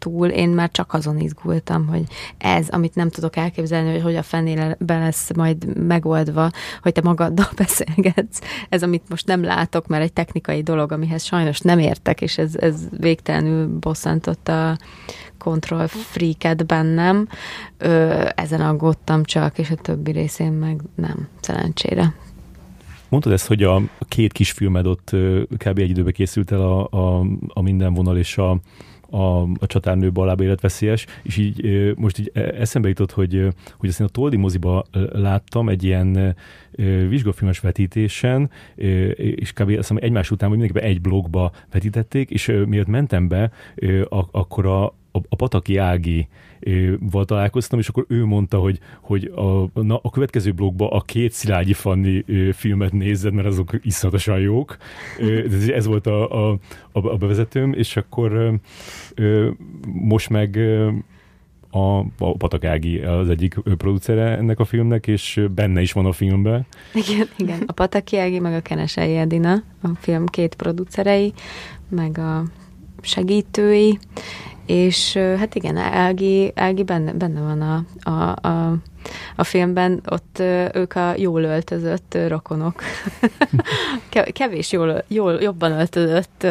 B: túl én már csak azon izgultam, hogy ez, amit nem tudok elképzelni, hogy hogy a be lesz majd megoldva, hogy te magaddal beszélgetsz, ez, amit most nem látok, mert egy technikai dolog, amihez sajnos nem értek, és ez, ez végtelenül bosszantott a control freaket bennem. Ö, ezen aggódtam csak, és a többi részén meg nem, szerencsére.
A: Mondtad ezt, hogy a két kisfilmed ott kb. egy időben készült el a, a, a minden vonal és a, a, a csatárnő balába életveszélyes, és így most így e, eszembe jutott, hogy, hogy azt én a Toldi moziba láttam egy ilyen vizsgafilmes vetítésen, és kb. azt hiszem egymás után, hogy mindenkiben egy blogba vetítették, és mielőtt mentem be, akkor a, a, a Pataki Ági val találkoztam, és akkor ő mondta, hogy, hogy a, na, a következő blogba a két Szilágyi Fanni filmet nézed, mert azok iszonyatosan jók. Ez volt a, a, a bevezetőm, és akkor most meg a, a Patak Ági az egyik producere ennek a filmnek, és benne is van a filmben.
B: Igen, igen. A Pataki Ági, meg a Kenesei Edina, a film két producerei, meg a segítői, és hát igen, Elgi, Elgi benne, benne van a, a, a, a filmben, ott ők a jól öltözött rokonok. Kevés jól, jól, jobban öltözött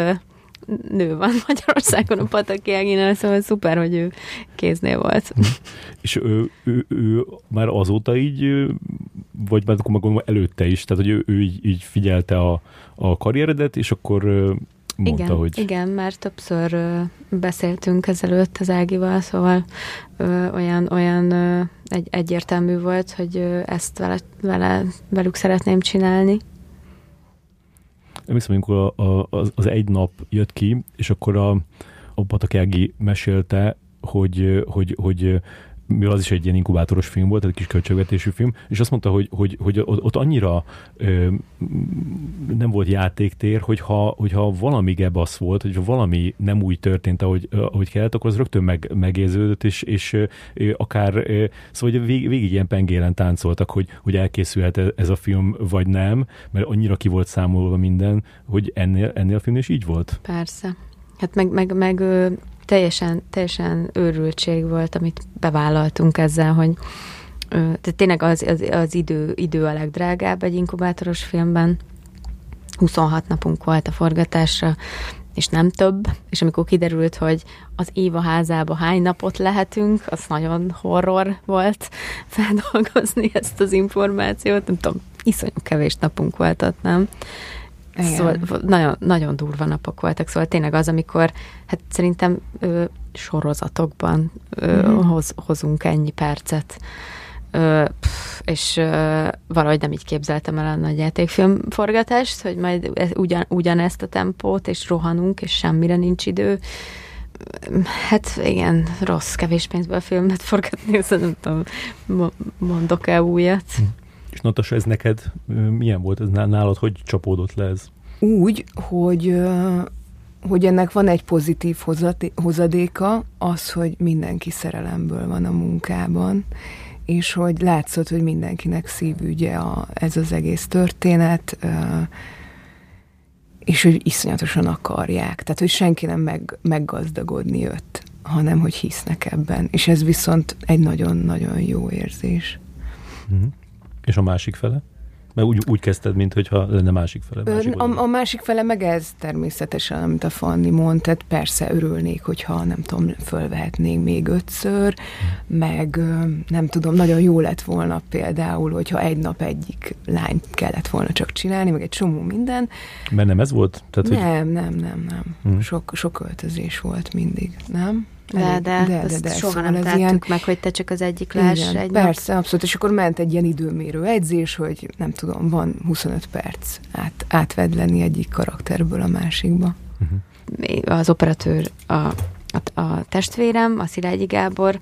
B: nő van Magyarországon a Pataki Elginál, szóval szuper, hogy ő kéznél volt.
A: És ő, ő, ő már azóta így, vagy már akkor gondolom előtte is, tehát hogy ő, ő így, így figyelte a, a karrieredet, és akkor mondta,
B: igen,
A: hogy...
B: Igen, mert többször ö, beszéltünk ezelőtt az Ágival, szóval ö, olyan, olyan ö, egy, egyértelmű volt, hogy ö, ezt vele, vele, velük szeretném csinálni.
A: Emlékszem, amikor a, a, az, az egy nap jött ki, és akkor a, a Patakági mesélte, hogy, hogy, hogy mivel az is egy ilyen inkubátoros film volt, egy kis költségvetésű film, és azt mondta, hogy, hogy, hogy ott annyira ö, nem volt játéktér, hogyha, hogyha valami gebasz volt, hogyha valami nem úgy történt, ahogy, ahogy kellett, akkor az rögtön meg, megérződött, és, és ö, akár, ö, szóval vég, végig ilyen pengélen táncoltak, hogy, hogy elkészülhet e, ez a film, vagy nem, mert annyira ki volt számolva minden, hogy ennél, ennél a film is így volt.
B: Persze. Hát meg, meg, meg teljesen, teljesen őrültség volt, amit bevállaltunk ezzel, hogy tehát tényleg az, az, az idő, idő a legdrágább egy inkubátoros filmben. 26 napunk volt a forgatásra, és nem több, és amikor kiderült, hogy az Éva házába hány napot lehetünk, az nagyon horror volt feldolgozni ezt az információt, nem tudom, iszonyú kevés napunk volt ott, nem? Igen. Szóval nagyon, nagyon durva napok voltak, szóval tényleg az, amikor hát szerintem ö, sorozatokban ö, mm. hoz, hozunk ennyi percet, ö, pff, és ö, valahogy nem így képzeltem el a nagy játékfilm forgatást, hogy majd e, ugyan, ugyanezt a tempót, és rohanunk, és semmire nincs idő. Hát igen, rossz, kevés pénzből filmet forgatni, szóval nem tudom, mondok-e újat. Mm.
A: És Natasha, ez neked milyen volt? Ez nálad hogy csapódott le ez?
C: Úgy, hogy hogy ennek van egy pozitív hozadéka, az, hogy mindenki szerelemből van a munkában, és hogy látszott, hogy mindenkinek szívügye a, ez az egész történet, és hogy iszonyatosan akarják. Tehát, hogy senki nem meg, meggazdagodni jött, hanem hogy hisznek ebben. És ez viszont egy nagyon-nagyon jó érzés.
A: Mm-hmm. És a másik fele? Mert úgy, úgy kezdted, mintha lenne másik fele.
C: Másik a, a másik fele meg ez természetesen, amit a Fanni mond, tehát persze örülnék, hogyha nem tudom, fölvehetnénk még ötször, meg nem tudom, nagyon jó lett volna például, hogyha egy nap egyik lányt kellett volna csak csinálni, meg egy csomó minden.
A: Mert nem ez volt?
C: Tehát, nem, hogy... nem, nem, nem. Hmm. Sok, sok öltözés volt mindig, nem?
B: De, de, de, de, de soha szóval nem tettük ilyen... meg, hogy te csak az egyik láss
C: egy Persze, nap. abszolút, és akkor ment egy ilyen időmérő edzés, hogy nem tudom, van 25 perc át, átvedleni egyik karakterből a másikba.
B: Uh-huh. Az operatőr a, a, a testvérem, a Szilágyi Gábor,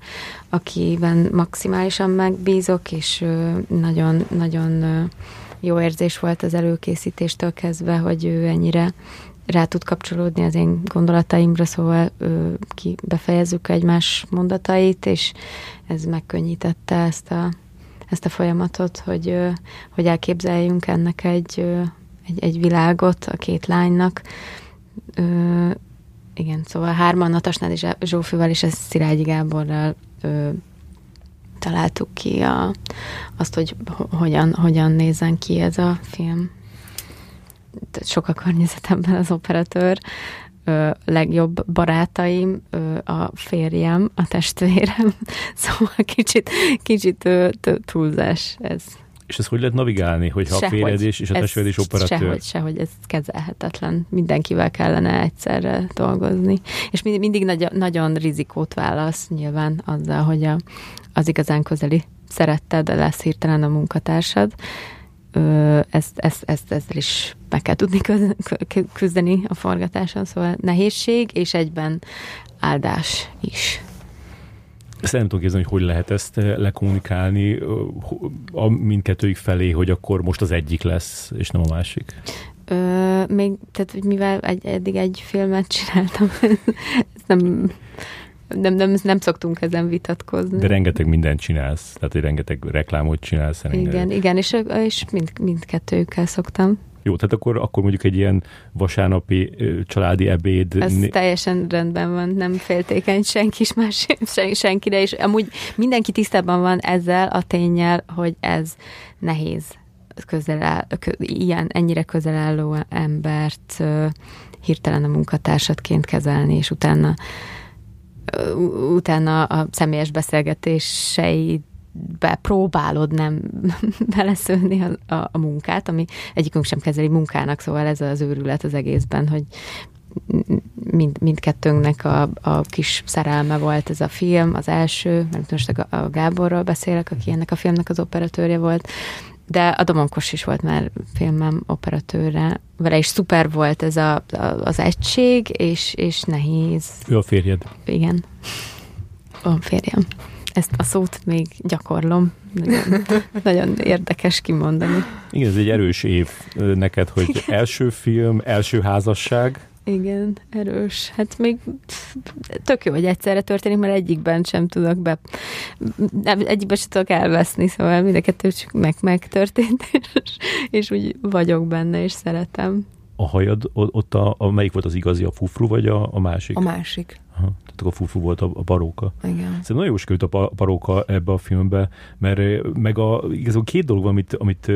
B: akiben maximálisan megbízok, és nagyon, nagyon jó érzés volt az előkészítéstől kezdve, hogy ő ennyire rá tud kapcsolódni az én gondolataimra, szóval ö, ki befejezzük egymás mondatait, és ez megkönnyítette ezt a, ezt a folyamatot, hogy, ö, hogy elképzeljünk ennek egy, ö, egy, egy világot a két lánynak. Ö, igen, szóval hárman Natasnád és Zsófival és ez Szilágyi Gáborral ö, találtuk ki a, azt, hogy hogyan, hogyan nézzen ki ez a film sok a környezetemben az operatőr, ö, legjobb barátaim, ö, a férjem, a testvérem, szóval kicsit, kicsit ö, túlzás ez.
A: És ez hogy lehet navigálni, hogyha sehogy, a férjed és, a testvéred is operatőr?
B: Sehogy, sehogy, ez kezelhetetlen. Mindenkivel kellene egyszerre dolgozni. És mindig, mindig nagy, nagyon rizikót válasz nyilván azzal, hogy a, az igazán közeli szeretted lesz hirtelen a munkatársad, ezt, ezt, ezt, ezzel is meg kell tudni küzdeni a forgatáson, szóval nehézség, és egyben áldás is.
A: Ezt nem tudom képzelni, hogy hogy lehet ezt lekommunikálni a mindkettőjük felé, hogy akkor most az egyik lesz, és nem a másik.
B: Ö, még, tehát mivel egy, eddig egy filmet csináltam, ez nem nem, nem, nem szoktunk ezen vitatkozni.
A: De rengeteg mindent csinálsz, tehát hogy rengeteg reklámot csinálsz.
B: Rengeteg. Igen, igen, és, és mind, mindkettőjükkel szoktam.
A: Jó, tehát akkor, akkor mondjuk egy ilyen vasárnapi családi ebéd.
B: Ez teljesen rendben van, nem féltékeny senki is más, sen, senkire, és amúgy mindenki tisztában van ezzel a tényel, hogy ez nehéz közel áll, ilyen, ennyire közel álló embert hirtelen a munkatársatként kezelni, és utána utána a személyes beszélgetéseidbe próbálod nem beleszőni a, a, a munkát, ami egyikünk sem kezeli munkának, szóval ez az őrület az egészben, hogy mind, mindkettőnknek a, a kis szerelme volt ez a film, az első, mert most a Gáborról beszélek, aki ennek a filmnek az operatőrje volt, de a Domonkos is volt már filmem operatőre. Vele is szuper volt ez a, a, az egység, és, és nehéz.
A: Ő a férjed?
B: Igen. A férjem. Ezt a szót még gyakorlom. Nagyon, nagyon érdekes kimondani.
A: Igen, ez egy erős év neked, hogy első film, első házasság.
B: Igen, erős. Hát még tök jó, hogy egyszerre történik, mert egyikben sem tudok be, nem, egyikben sem tudok elveszni, szóval mind a kettő csak meg megtörtént, és, és úgy vagyok benne, és szeretem.
A: A hajad, ott a, a melyik volt az igazi, a fufru, vagy a, a másik?
C: A másik.
A: Aha, tehát a fufru volt a, a baróka.
C: Igen.
A: Szerintem nagyon jó a baróka ebbe a filmbe, mert meg a, igazából két dolog van, amit, amit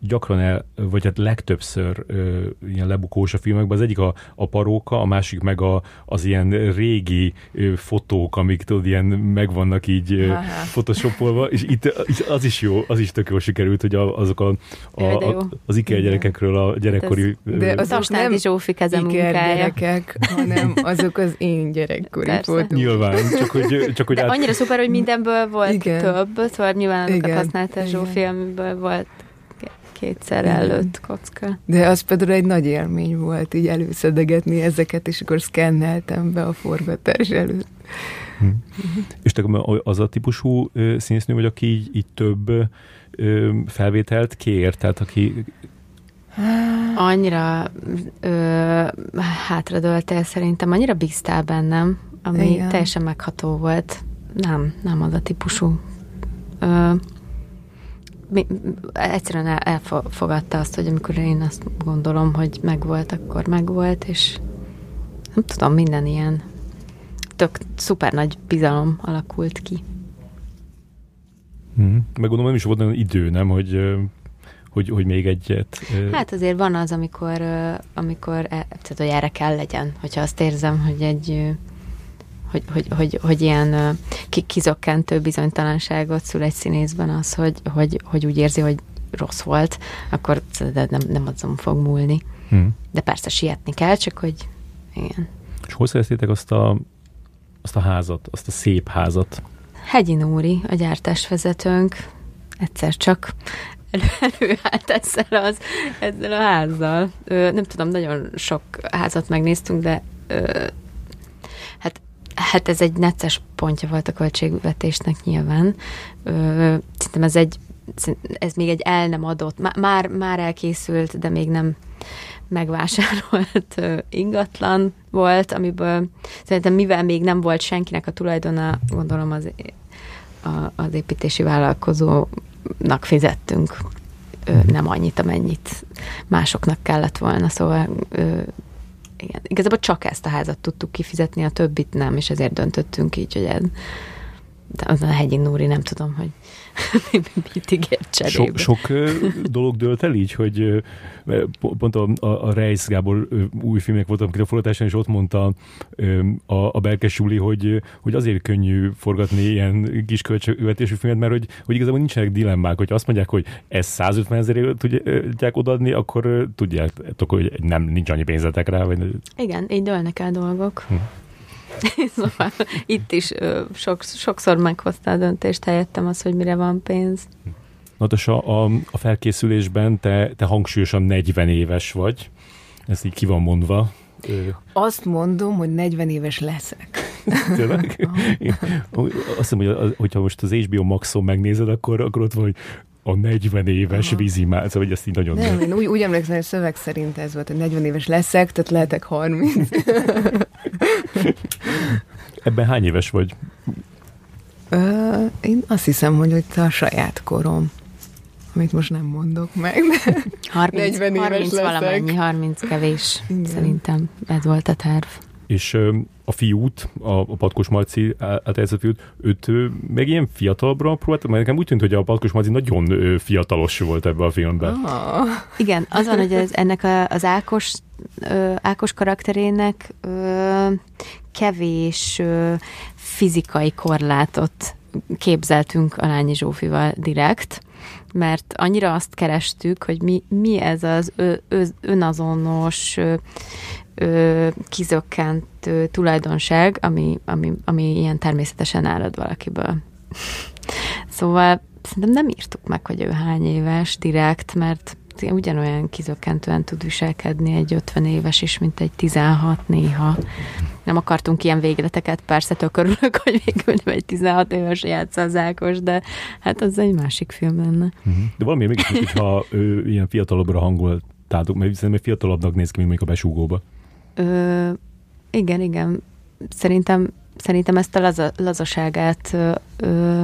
A: gyakran el, vagy hát legtöbbször ö, ilyen lebukós a filmekben. Az egyik a, a paróka, a másik meg a, az ilyen régi ö, fotók, amik tudod, ilyen megvannak így ö, photoshopolva, és itt az is jó, az is tök jól sikerült, hogy a, azok a, a, a, az IKEA gyerekekről a gyerekkori...
B: De az azok nem Zsófi keze munkája.
C: gyerekek, hanem azok az én gyerekkori fotók.
A: Nyilván, csak hogy... Csak hogy
B: De át... annyira szuper, hogy mindenből volt Igen. több, szóval nyilván azokat használta Zsófi, amiből volt kétszer előtt kocka.
C: De az például egy nagy élmény volt, így előszedegetni ezeket, és akkor szkenneltem be a forgatás előtt.
A: Hm. És te az a típusú színésznő vagy, aki így, így több felvételt kér, tehát aki
B: Annyira ö, hátradőltél szerintem, annyira bíztál bennem, ami Igen. teljesen megható volt. Nem, nem az a típusú. Ö, egyszerűen elfogadta azt, hogy amikor én azt gondolom, hogy megvolt, akkor megvolt, és nem tudom, minden ilyen tök szuper nagy bizalom alakult ki.
A: Hmm. Meg gondolom, nem is volt olyan idő, nem, hogy hogy, hogy még egyet?
B: Hát azért van az, amikor, amikor e, tehát, hogy erre kell legyen, hogyha azt érzem, hogy egy hogy, hogy, hogy, hogy ilyen kizokkentő bizonytalanságot szül egy színészben az, hogy, hogy, hogy úgy érzi, hogy rossz volt, akkor nem, nem azon fog múlni. Hmm. De persze sietni kell, csak hogy igen.
A: És hol szereztétek azt a, azt a házat, azt a szép házat?
B: Hegyi Nóri, a gyártásvezetőnk, egyszer csak elő, előállt ezzel, az, ezzel a házzal. Ö, nem tudom, nagyon sok házat megnéztünk, de ö, hát, ez egy necces pontja volt a költségvetésnek nyilván. Ö, szerintem ez egy ez még egy el nem adott, már, már elkészült, de még nem megvásárolt ingatlan volt, amiből szerintem mivel még nem volt senkinek a tulajdona, gondolom az, az építési vállalkozónak fizettünk nem annyit, amennyit másoknak kellett volna, szóval igen, igazából csak ezt a házat tudtuk kifizetni, a többit nem, és ezért döntöttünk így, hogy ez, de az a hegyi Núri, nem tudom, hogy mit ígért
A: cserébe. Sok, sok dolog dölt el így, hogy pont a, a, a Reis Gábor új filmek voltam kiforgatásán, és ott mondta a, a Belkes Juli, hogy, hogy azért könnyű forgatni ilyen kis költségvetésű filmet, mert hogy, hogy igazából nincsenek dilemmák, hogy azt mondják, hogy ez 150 ezerért tudják odaadni, akkor tudják, hogy nem, nincs annyi pénzetek rá. Vagy...
B: Igen, így dőlnek el dolgok. Hm. szóval itt is sok, sokszor meghozta a döntést helyettem az, hogy mire van pénz.
A: Natasha, a, a felkészülésben te, te hangsúlyosan 40 éves vagy. Ez így ki van mondva.
C: Azt mondom, hogy 40 éves leszek.
A: Tényleg? Azt hiszem, hogy hogyha most az HBO Maxon megnézed, akkor, akkor ott van, hogy a 40 éves vízimál, szóval hogy ezt így nagyon...
C: Nem, én úgy, úgy emlékszem, hogy szöveg szerint ez volt, hogy 40 éves leszek, tehát lehetek 30.
A: Ebben hány éves vagy?
C: Ö, én azt hiszem, hogy hogy a saját korom amit most nem mondok meg.
B: 30, 40 éves 30 leszek. valamennyi, 30 kevés, Igen. szerintem ez volt a terv
A: és a fiút, a, a Patkos Marci által fiút, őt meg ilyen fiatalabbra próbáltam, mert nekem úgy tűnt, hogy a Patkos Marci nagyon fiatalos volt ebben a filmben.
B: Oh. Igen, az van, hogy ez, ennek a, az Ákos, Ákos karakterének kevés fizikai korlátot képzeltünk a Lányi Zsófival direkt, mert annyira azt kerestük, hogy mi, mi ez az ö, ö, önazonos, ö, ö, kizökkent tulajdonság, ami, ami, ami ilyen természetesen árad valakiből. szóval szerintem nem írtuk meg, hogy ő hány éves direkt, mert ugyanolyan kizökkentően tud viselkedni egy 50 éves is, mint egy 16 néha. Nem akartunk ilyen végleteket, persze tök örülök, hogy végül nem egy 16 éves játsza az Ákos, de hát az egy másik film lenne.
A: Uh-huh. De valami mégis, hogyha ő ilyen fiatalabbra hangoltátok, mert szerintem fiatalabbnak néz ki, mint mondjuk a besúgóba.
B: Ö, igen, igen. Szerintem, szerintem ezt a laza, lazaságát ö,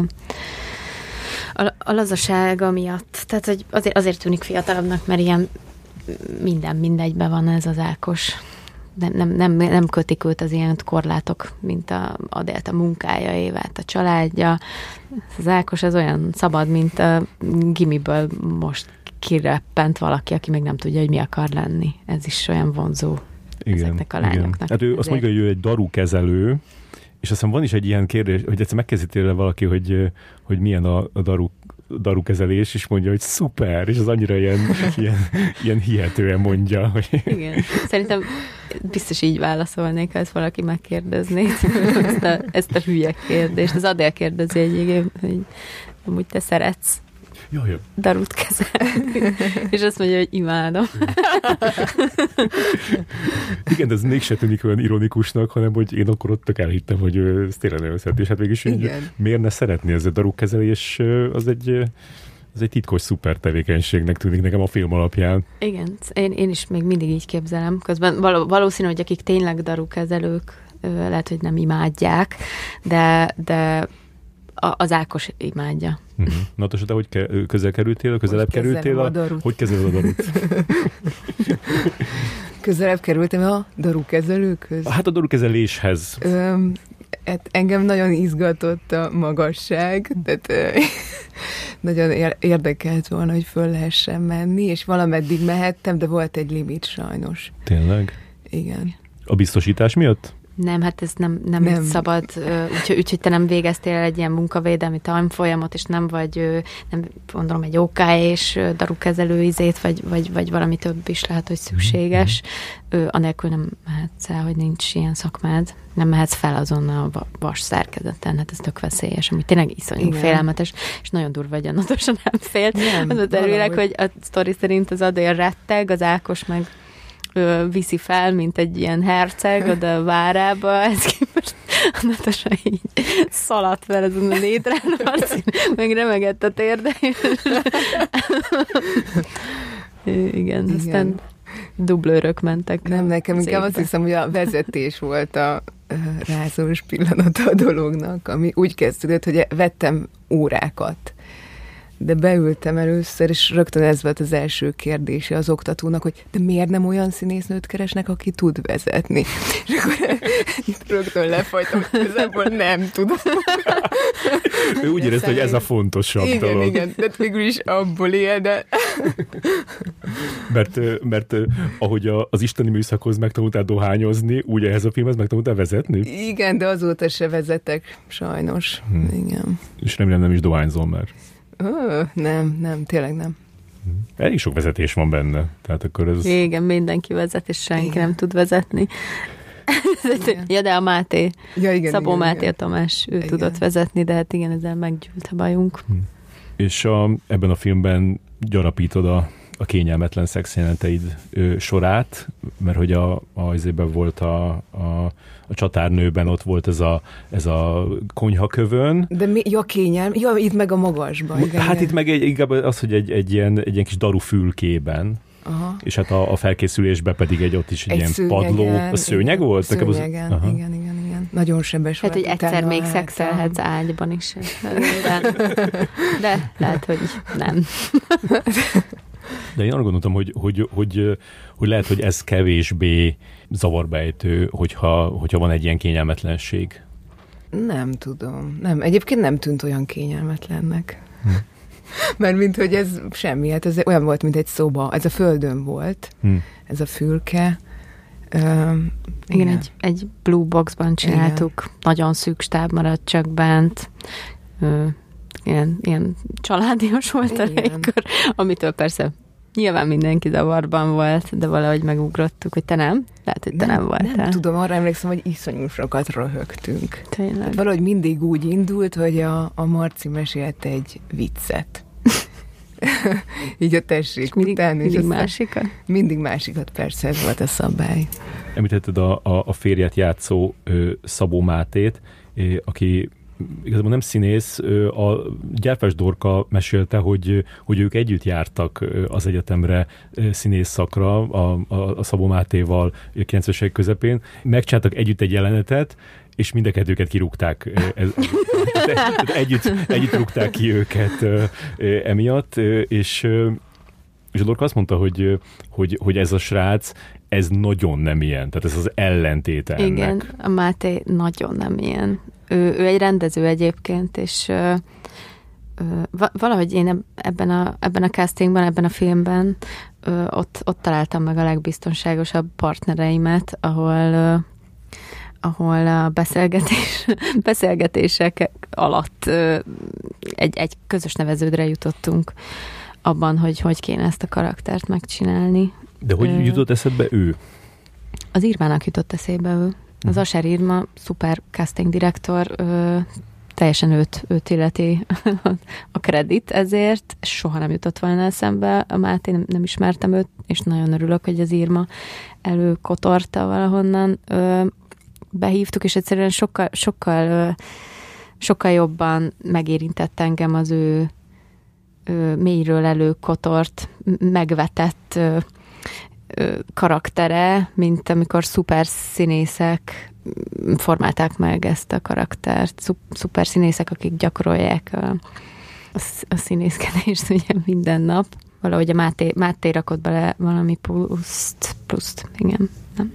B: a, a lazasága miatt, tehát hogy azért, azért tűnik fiatalabbnak, mert ilyen minden mindegyben van ez az Ákos. Nem, nem, nem, nem kötik őt az ilyen korlátok, mint a Adélt a munkája, Évát a családja. Az Ákos az olyan szabad, mint a gimiből most kireppent valaki, aki még nem tudja, hogy mi akar lenni. Ez is olyan vonzó igen, ezeknek a lányoknak. Igen.
A: Hát ő azt mondja, hogy ő egy daru kezelő, és azt hiszem van is egy ilyen kérdés, hogy egyszer tőle valaki, hogy, hogy milyen a, a daru darukezelés, és mondja, hogy szuper, és az annyira ilyen, ilyen, ilyen hihetően mondja. Hogy...
B: Igen, szerintem biztos így válaszolnék, ha ezt valaki megkérdezné, ezt a, ezt a hülye kérdést. Az Adél kérdezi egyébként, hogy amúgy te szeretsz
A: Jaj,
B: darut kezel. és azt mondja, hogy imádom.
A: Igen, de ez mégse tűnik olyan ironikusnak, hanem hogy én akkor ott tök elhittem, hogy ez tényleg nagyon. És hát mégis így, miért ne szeretni ez a darukkezelés, az egy ez egy titkos szuper tevékenységnek tűnik nekem a film alapján.
B: Igen, én, én is még mindig így képzelem. Közben való, valószínű, hogy akik tényleg darukezelők, lehet, hogy nem imádják, de, de az Ákos imádja.
A: Uh-huh. Na, te hogy ke- közel kerültél, közelebb hogy kerültél? A, a hogy kezeled a darut?
C: közelebb kerültem a darukezelőkhöz?
A: Hát a darukezeléshez.
C: hát engem nagyon izgatott a magasság, tehát nagyon érdekelt volna, hogy föl lehessen menni, és valameddig mehettem, de volt egy limit sajnos.
A: Tényleg?
C: Igen.
A: A biztosítás miatt?
B: Nem, hát ez nem, nem, nem. szabad, úgyhogy, úgy, te nem végeztél egy ilyen munkavédelmi tanfolyamot, és nem vagy, nem mondom, egy OK és darukezelő izét, vagy, vagy, vagy valami több is lehet, hogy szükséges. Mm-hmm. Anélkül nem mehetsz el, hogy nincs ilyen szakmád. Nem mehetsz fel azonnal a vas szerkezeten, hát ez tök veszélyes, ami tényleg iszonyú Igen. félelmetes, és nagyon durva, nem fél. Nem, az a terülek, hogy a sztori szerint az Adél retteg, az Ákos meg ö, viszi fel, mint egy ilyen herceg oda a várába, ez képest a Natasa így szaladt fel ezen a létrán, Marci meg remegett a térde. Igen, Igen, aztán dublőrök mentek.
C: Nem, nekem inkább azt hiszem, hogy a vezetés volt a rázós pillanata a dolognak, ami úgy kezdődött, hogy vettem órákat de beültem először, és rögtön ez volt az első kérdése az oktatónak, hogy de miért nem olyan színésznőt keresnek, aki tud vezetni? És akkor rögtön lefolytam, hogy igazából nem tudom.
A: ő úgy érezte, hogy ez a fontosabb
C: igen,
A: dolog.
C: Igen, igen, de végül is abból él, de...
A: mert, mert ahogy az isteni műszakhoz megtanultál dohányozni, úgy ehhez a filmhez megtanultál vezetni?
C: Igen, de azóta se vezetek, sajnos. Hmm. Igen.
A: És remélem nem is dohányzol már.
C: Ö, nem, nem, tényleg nem.
A: Elég sok vezetés van benne. Tehát akkor ez...
B: Igen, mindenki vezet, és senki igen. nem tud vezetni. Igen. ja, de a Máté, ja, igen, Szabó igen, Máté igen. Tamás, ő igen. tudott vezetni, de hát igen, ezzel meggyűlt a bajunk. Hm.
A: És a, ebben a filmben gyarapítod a a kényelmetlen szexjelenteid sorát, mert hogy a, a azért volt a, a, a csatárnőben ott volt ez a, ez a konyhakövön.
C: De mi, ja, kényelm, ja, itt meg a magasban.
A: Igen, hát igen. itt meg egy, inkább az, hogy egy, egy, ilyen, egy ilyen kis daru fülkében, Aha. és hát a, a felkészülésbe pedig egy ott is egy, egy ilyen szőnyegen, padló. A szőnyeg igen, volt?
C: Szőnyegen, az, igen, igen, igen. Nagyon sebes
B: Hát, hogy egyszer még szexelhetsz ágyban is. De, de lehet, hogy nem.
A: De én arra gondoltam, hogy, hogy, hogy, hogy lehet, hogy ez kevésbé zavarbejtő, hogyha, hogyha van egy ilyen kényelmetlenség.
C: Nem tudom. Nem. Egyébként nem tűnt olyan kényelmetlennek. Hm. Mert mint hogy ez semmi, hát ez olyan volt, mint egy szoba. Ez a földön volt, hm. ez a fülke. Uh,
B: igen, igen. Egy, egy blue boxban csináltuk, igen. nagyon szűk stáb maradt csak bent. Uh, ilyen, ilyen családias volt a légkör, amitől persze Nyilván mindenki zavarban volt, de valahogy megugrottuk, hogy te nem. Lehet, hogy te nem, nem voltál.
C: Nem tudom, arra emlékszem, hogy iszonyú sokat röhögtünk.
B: Tényleg. Hát
C: valahogy mindig úgy indult, hogy a, a Marci mesélt egy viccet. Így a tessék
B: mindig, után. Mindig és másikat?
C: Mindig másikat, persze, ez volt a szabály.
A: Említetted a, a, a férjet játszó ö, Szabó Mátét, aki igazából nem színész, a Gyárfás Dorka mesélte, hogy, hogy ők együtt jártak az egyetemre színész szakra a, a, a Szabó Mátéval 90 közepén, megcsináltak együtt egy jelenetet, és mind a kettőket kirúgták. Ez, együtt, együtt rúgták ki őket emiatt, és és a Dorka azt mondta, hogy, hogy, hogy ez a srác, ez nagyon nem ilyen, tehát ez az ellentéte ennek.
B: Igen, a Máté nagyon nem ilyen. Ő, ő egy rendező egyébként, és ö, ö, valahogy én ebben a, ebben a castingban, ebben a filmben ö, ott, ott találtam meg a legbiztonságosabb partnereimet, ahol ö, ahol a beszélgetés, beszélgetések alatt ö, egy, egy közös neveződre jutottunk abban, hogy hogy kéne ezt a karaktert megcsinálni.
A: De hogy ö, jutott eszedbe ő?
B: Az Irmának jutott eszébe ő. Az. Aser Irma, szuper casting direktor, teljesen őt, őt illeti a kredit ezért, soha nem jutott volna eszembe, a Máté nem, nem ismertem őt, és nagyon örülök, hogy az Irma előkotorta valahonnan. Ö, behívtuk, és egyszerűen sokkal, sokkal, sokkal jobban megérintett engem az ő ö, mélyről előkotort, megvetett karaktere, mint amikor szuper színészek formálták meg ezt a karaktert. Szuper színészek, akik gyakorolják a, a, színészkedést ugye minden nap. Valahogy a Máté, Máté rakott bele valami pluszt, pluszt, igen, nem?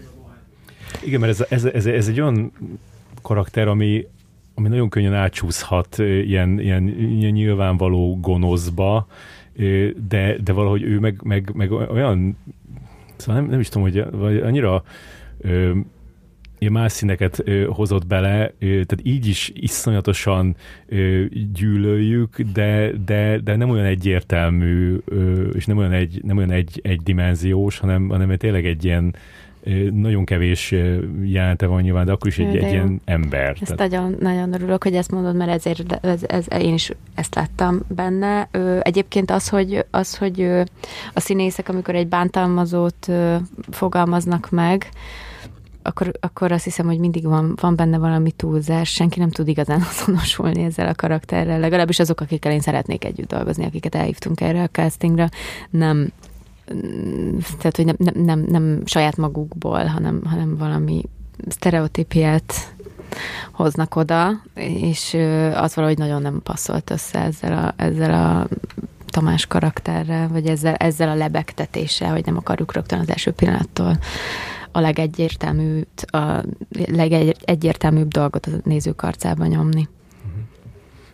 A: Igen, mert ez, ez, ez, ez egy olyan karakter, ami ami nagyon könnyen átsúszhat ilyen, ilyen, ilyen nyilvánvaló gonoszba, de, de valahogy ő meg, meg, meg olyan, szóval nem, nem is tudom, hogy vagy annyira ö, más színeket ö, hozott bele, ö, tehát így is iszonyatosan ö, gyűlöljük, de, de, de nem olyan egyértelmű, ö, és nem olyan, egy, nem olyan egy, egy dimenziós, hanem, hanem tényleg egy ilyen, nagyon kevés jelenete van nyilván, de akkor is egy, egy ilyen ember.
B: Ezt tehát... nagyon, nagyon örülök, hogy ezt mondod, mert ezért ez, ez, én is ezt láttam benne. Egyébként az, hogy, az, hogy a színészek, amikor egy bántalmazót fogalmaznak meg, akkor, akkor azt hiszem, hogy mindig van, van benne valami túlzás, senki nem tud igazán azonosulni ezzel a karakterrel, legalábbis azok, akikkel én szeretnék együtt dolgozni, akiket elhívtunk erre a castingra, nem tehát, hogy nem, nem, nem, nem saját magukból, hanem, hanem valami sztereotípiát hoznak oda, és az valahogy nagyon nem passzolt össze ezzel a, ezzel a Tamás karakterrel, vagy ezzel, ezzel a lebegtetéssel, hogy nem akarjuk rögtön az első pillanattól a legegyértelműbb, a legegyértelműbb dolgot a nézők arcába nyomni.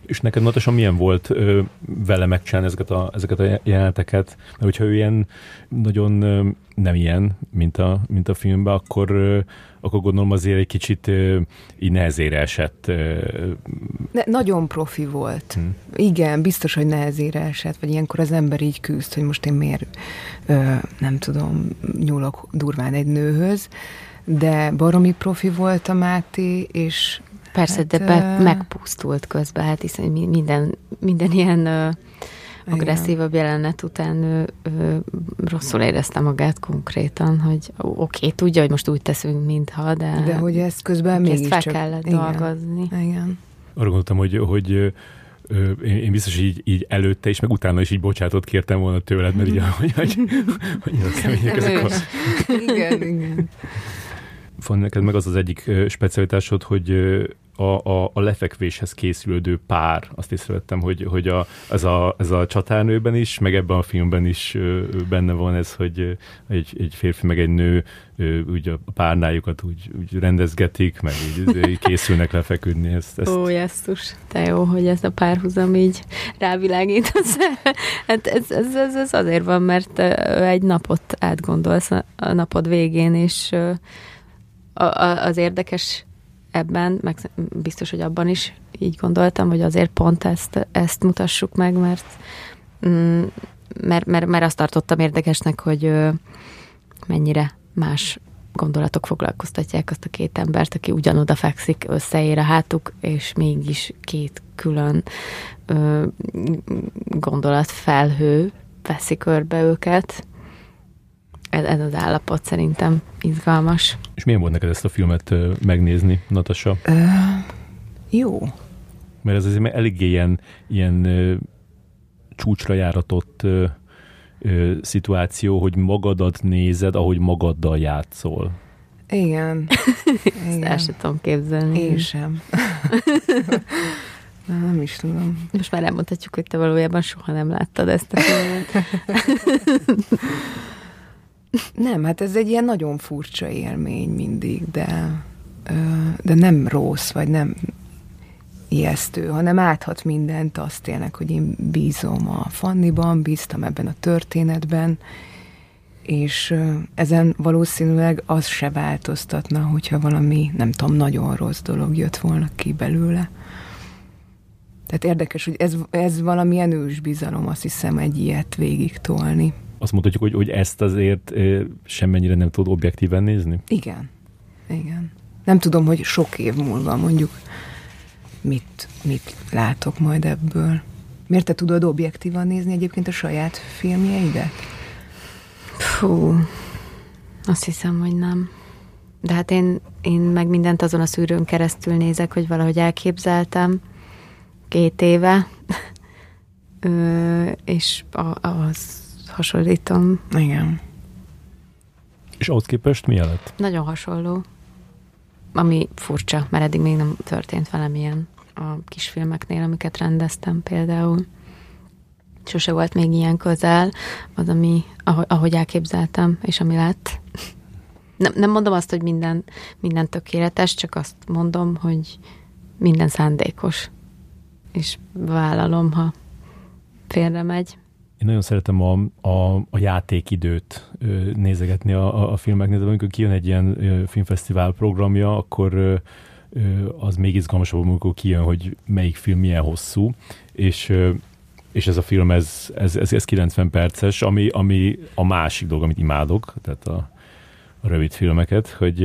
A: És neked Natasha milyen volt ö, vele megcsinálni ezeket a, ezeket a jeleneteket? Mert hogyha ő ilyen nagyon ö, nem ilyen, mint a, mint a filmben, akkor, ö, akkor gondolom azért egy kicsit ö, így nehezére esett. Ö.
C: Ne, nagyon profi volt. Hmm. Igen, biztos, hogy nehezére esett, vagy ilyenkor az ember így küzd, hogy most én miért, ö, nem tudom, nyúlok durván egy nőhöz, de baromi profi volt a Máté, és
B: Persze, hát, de be, megpusztult közben, hát hiszen minden, minden ilyen ö, agresszívabb jelenet után ő, ő, rosszul érezte magát konkrétan, hogy oké, okay, tudja, hogy most úgy teszünk, mintha, de...
C: De hogy ezt közben mégis
B: fel csak... kellett igen, dolgozni.
C: Igen.
A: Arra gondoltam, hogy, hogy én, én biztos így, így előtte is, meg utána is így bocsátot kértem volna tőled, mert így, hogy, hogy, hogy kemények ezek a...
C: Igen, igen.
A: Van neked meg az az egyik specialitásod, hogy a, a, a lefekvéshez készülődő pár. Azt észrevettem, hogy, hogy a, ez, a, ez a csatárnőben is, meg ebben a filmben is benne van ez, hogy egy, egy férfi meg egy nő úgy a párnájukat úgy, úgy rendezgetik, meg úgy készülnek lefeküdni. Ezt, ezt...
B: Ó, jesszus, te jó, hogy ez a párhuzam így rávilágítasz. hát ez, ez, ez, ez azért van, mert egy napot átgondolsz a napod végén, és az érdekes ebben, meg biztos, hogy abban is így gondoltam, hogy azért pont ezt, ezt mutassuk meg, mert, mm, mert, mert, mert azt tartottam érdekesnek, hogy mennyire más gondolatok foglalkoztatják azt a két embert, aki ugyanoda fekszik, összeér a hátuk, és mégis két külön ö, gondolatfelhő veszi körbe őket ez, ez az állapot szerintem izgalmas.
A: És milyen volt neked ezt a filmet megnézni, Natasa? Uh,
C: jó.
A: Mert ez azért eléggé ilyen, ilyen csúcsra járatott ö, ö, szituáció, hogy magadat nézed, ahogy magaddal játszol.
C: Igen.
B: Igen. El sem tudom képzelni.
C: Én sem. Na, nem is tudom.
B: Most már elmondhatjuk, hogy te valójában soha nem láttad ezt a filmet.
C: Nem, hát ez egy ilyen nagyon furcsa élmény mindig, de, de nem rossz, vagy nem ijesztő, hanem áthat mindent, azt tényleg, hogy én bízom a Fanniban, bíztam ebben a történetben, és ezen valószínűleg az se változtatna, hogyha valami, nem tudom, nagyon rossz dolog jött volna ki belőle. Tehát érdekes, hogy ez, ez valamilyen ősbizalom, azt hiszem, egy ilyet végig tolni
A: azt mondhatjuk, hogy, hogy ezt azért semmennyire nem tud objektíven nézni?
C: Igen. Igen. Nem tudom, hogy sok év múlva mondjuk mit, mit látok majd ebből. Miért te tudod objektívan nézni egyébként a saját filmjeidet?
B: Fú, azt hiszem, hogy nem. De hát én, én meg mindent azon a szűrőn keresztül nézek, hogy valahogy elképzeltem két éve, Ö, és az hasonlítom.
C: Igen.
A: És ahhoz képest mi lett?
B: Nagyon hasonló. Ami furcsa, mert eddig még nem történt velem ilyen a kisfilmeknél, amiket rendeztem például. Sose volt még ilyen közel, az, ami, ahogy, ahogy elképzeltem, és ami lett. Nem, nem mondom azt, hogy minden, minden tökéletes, csak azt mondom, hogy minden szándékos. És vállalom, ha félre megy.
A: Én nagyon szeretem a, a, a játékidőt nézegetni a, a filmeknél, de amikor kijön egy ilyen filmfesztivál programja, akkor az még izgalmasabb, amikor kijön, hogy melyik film milyen hosszú, és és ez a film, ez, ez, ez, ez 90 perces, ami, ami a másik dolog, amit imádok, tehát a, a rövid filmeket, hogy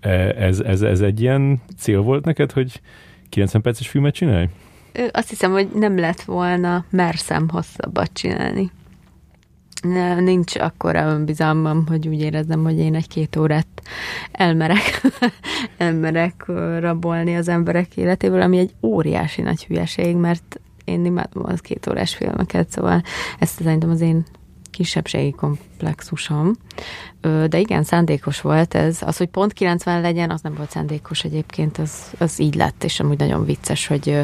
A: e, ez, ez, ez egy ilyen cél volt neked, hogy 90 perces filmet csinálj?
B: Azt hiszem, hogy nem lett volna merszem hosszabbat csinálni. Nincs akkora önbizalmam, hogy úgy érezzem, hogy én egy-két órát elmerek, elmerek rabolni az emberek életéből, ami egy óriási nagy hülyeség, mert én imádom az két órás filmeket, szóval ezt szerintem az én kisebbségi komplexusom. De igen, szándékos volt ez. Az, hogy pont 90 legyen, az nem volt szándékos egyébként, az, az így lett, és amúgy nagyon vicces, hogy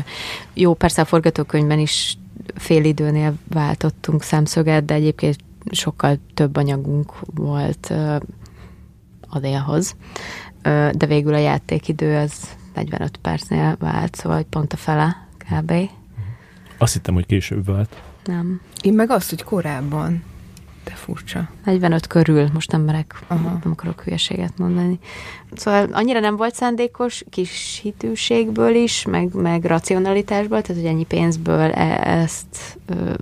B: jó, persze a forgatókönyvben is fél időnél váltottunk szemszöget, de egyébként sokkal több anyagunk volt a délhoz. De végül a játékidő az 45 percnél vált, szóval pont a fele kb.
A: Azt hittem, hogy később vált.
B: Nem.
C: Én meg azt, hogy korábban. De furcsa.
B: 45 körül, most nem merek, Aha. nem akarok hülyeséget mondani. Szóval annyira nem volt szándékos, kis hitűségből is, meg, meg racionalitásból, tehát hogy ennyi pénzből e- ezt ö,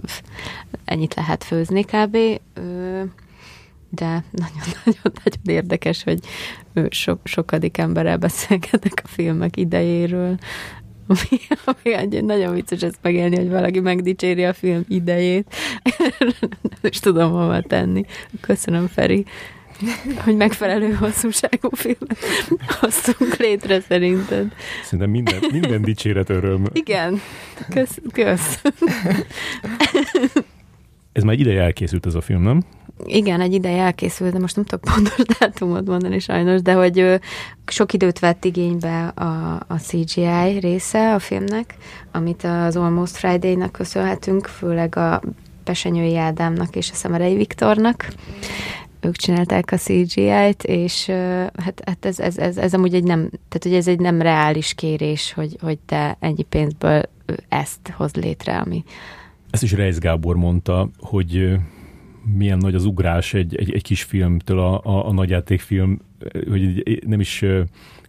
B: ennyit lehet főzni kb. Ö, de nagyon-nagyon érdekes, hogy sok, sokadik emberrel beszélgetek a filmek idejéről, ami, ami egy nagyon vicces ezt megélni, hogy valaki megdicséri a film idejét. Nem is tudom hova tenni. Köszönöm, Feri hogy megfelelő hosszúságú filmet hoztunk létre szerinted.
A: Szerintem minden, minden dicséret öröm.
B: Igen, kösz. kösz.
A: Ez már ideje elkészült ez a film, nem?
B: Igen, egy ideje elkészült, de most nem tudok pontos dátumot mondani sajnos, de hogy sok időt vett igénybe a, a CGI része a filmnek, amit az Almost Friday-nak köszönhetünk, főleg a Pesenyői Ádámnak és a Szemerei Viktornak. Ők csinálták a CGI-t, és hát, hát ez, ez, ez, ez amúgy egy nem, tehát hogy ez egy nem reális kérés, hogy, hogy te ennyi pénzből ezt hoz létre, ami,
A: ezt is Reis Gábor mondta, hogy milyen nagy az ugrás egy, egy, egy kis filmtől a, a, a nagyjátékfilm, hogy nem is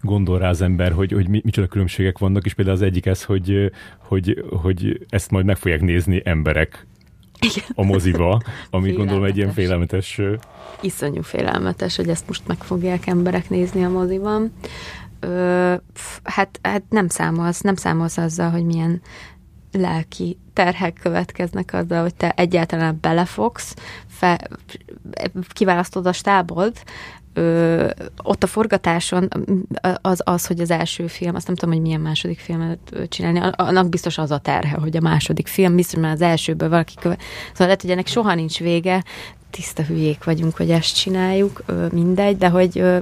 A: gondol rá az ember, hogy, hogy micsoda különbségek vannak, és például az egyik ez, hogy, hogy, hogy ezt majd meg fogják nézni emberek Igen. a moziba, ami gondolom egy ilyen félelmetes...
B: Iszonyú félelmetes, hogy ezt most meg fogják emberek nézni a moziban. Ö, hát, hát nem számolsz, nem számolsz azzal, hogy milyen lelki terhek következnek azzal, hogy te egyáltalán belefogsz, fe, kiválasztod a stábod, ö, ott a forgatáson az, az, hogy az első film, azt nem tudom, hogy milyen második filmet csinálni, annak biztos az a terhe, hogy a második film, biztos már az elsőből valaki követ. Szóval lehet, hogy ennek soha nincs vége, tiszta hülyék vagyunk, hogy ezt csináljuk, ö, mindegy, de hogy ö,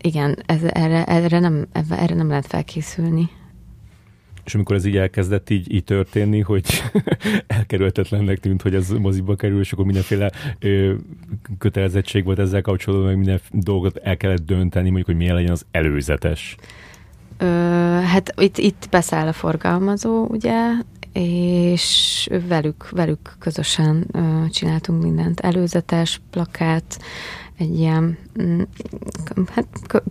B: igen, ez, erre, erre, nem, erre nem lehet felkészülni.
A: És amikor ez így elkezdett így, így történni, hogy elkerülhetetlennek tűnt, hogy ez moziba kerül, és akkor mindenféle ö, kötelezettség volt ezzel kapcsolatban, meg minden dolgot el kellett dönteni, mondjuk, hogy milyen legyen az előzetes.
B: Ö, hát itt, itt beszáll a forgalmazó, ugye, és velük, velük közösen ö, csináltunk mindent. Előzetes, plakát, egy ilyen, mm, hát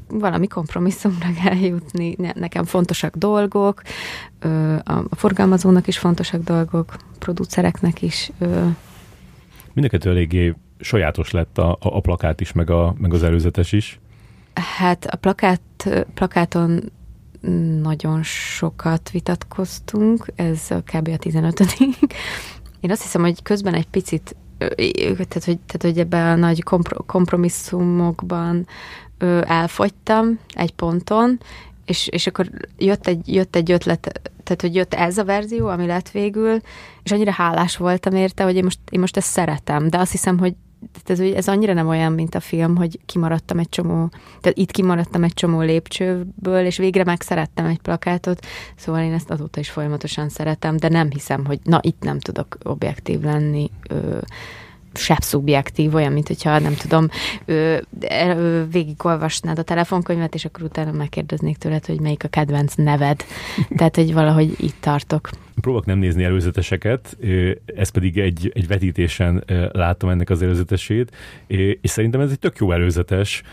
B: valami kompromisszumra kell jutni, nekem fontosak dolgok, a forgalmazónak is fontosak dolgok, producereknek is.
A: Mindenkettő eléggé sajátos lett a, a plakát is, meg, a, meg az előzetes is.
B: Hát a plakát, plakáton nagyon sokat vitatkoztunk, ez a kb. a 15 Én azt hiszem, hogy közben egy picit tehát hogy, tehát, hogy ebben a nagy kompro, kompromisszumokban elfogytam egy ponton, és, és akkor jött egy, jött egy ötlet, tehát hogy jött ez a verzió, ami lett végül, és annyira hálás voltam érte, hogy én most, én most ezt szeretem, de azt hiszem, hogy ez, ez annyira nem olyan, mint a film, hogy kimaradtam egy csomó, tehát itt kimaradtam egy csomó lépcsőből, és végre megszerettem egy plakátot, szóval én ezt azóta is folyamatosan szeretem, de nem hiszem, hogy na itt nem tudok objektív lenni, ö, sebb szubjektív, olyan, mint hogyha nem tudom, ö, ö, végigolvasnád a telefonkönyvet, és akkor utána megkérdeznék tőled, hogy melyik a kedvenc neved. Tehát, hogy valahogy itt tartok.
A: Próbálok nem nézni előzeteseket, ez pedig egy, egy vetítésen láttam ennek az előzetesét, és szerintem ez egy tök jó előzetes,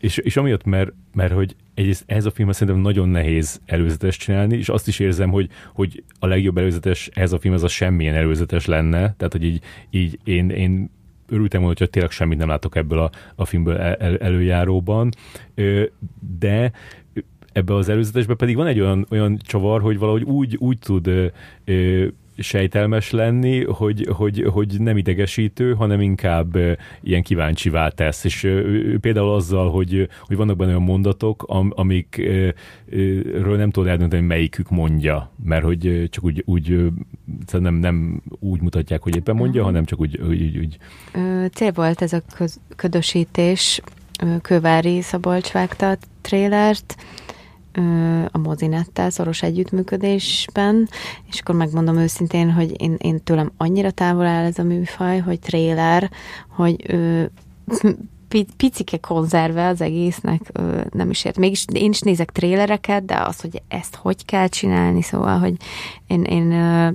A: és, és amiatt, mert, mert hogy egyrészt ez a film szerintem nagyon nehéz előzetes csinálni, és azt is érzem, hogy, hogy a legjobb előzetes ez a film, ez a semmilyen előzetes lenne, tehát hogy így, így én, én örültem volna, hogy tényleg semmit nem látok ebből a, a filmből el, előjáróban, de ebbe az előzetesbe pedig van egy olyan, olyan csavar, hogy valahogy úgy, úgy tud ö, ö, sejtelmes lenni, hogy, hogy, hogy nem idegesítő, hanem inkább ilyen kíváncsivá tesz. És például azzal, hogy, hogy vannak benne olyan mondatok, am, amikről nem tudod eldönteni, melyikük mondja, mert hogy csak úgy, úgy nem, nem úgy mutatják, hogy éppen mondja, hanem csak úgy... úgy, úgy.
B: Cél volt ez a ködösítés, Kövári Szabolcs vágta a trélert, a mozinettel szoros együttműködésben, és akkor megmondom őszintén, hogy én, én tőlem annyira távol áll ez a műfaj, hogy tréler, hogy ő, picike konzerve az egésznek ö, nem is ért. Mégis én is nézek trélereket, de az, hogy ezt hogy kell csinálni, szóval, hogy én, én ö,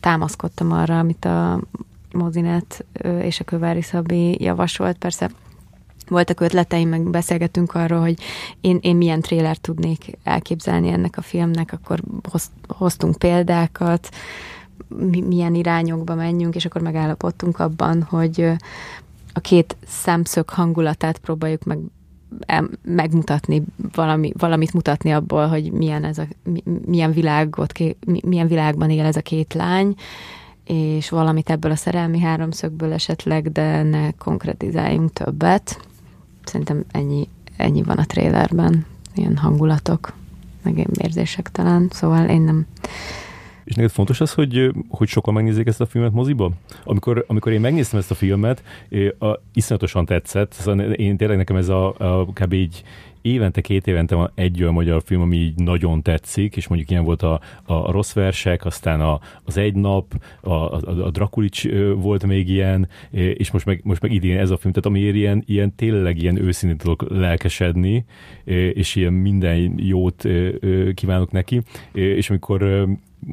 B: támaszkodtam arra, amit a Mozinet ö, és a Kövári Szabi javasolt. Persze voltak ötleteim, meg beszélgetünk arról, hogy én, én milyen tréler tudnék elképzelni ennek a filmnek, akkor hoz, hoztunk példákat, mi, milyen irányokba menjünk, és akkor megállapodtunk abban, hogy a két szemszög hangulatát próbáljuk meg megmutatni, valami, valamit mutatni abból, hogy milyen, ez a, milyen, világot, milyen világban él ez a két lány, és valamit ebből a szerelmi háromszögből esetleg, de ne konkretizáljunk többet szerintem ennyi, ennyi van a trélerben, ilyen hangulatok, meg érzések talán, szóval én nem...
A: És neked fontos az, hogy, hogy sokan megnézik ezt a filmet moziba? Amikor, amikor én megnéztem ezt a filmet, a, iszonyatosan tetszett, szóval én tényleg nekem ez a, a kb. így évente, két évente van egy olyan magyar film, ami így nagyon tetszik, és mondjuk ilyen volt a, a rossz versek, aztán a, az egy nap, a, a, a Drakulics volt még ilyen, és most meg, most meg idén ez a film, tehát amiért ilyen, ilyen tényleg ilyen őszintén tudok lelkesedni, és ilyen minden jót kívánok neki, és amikor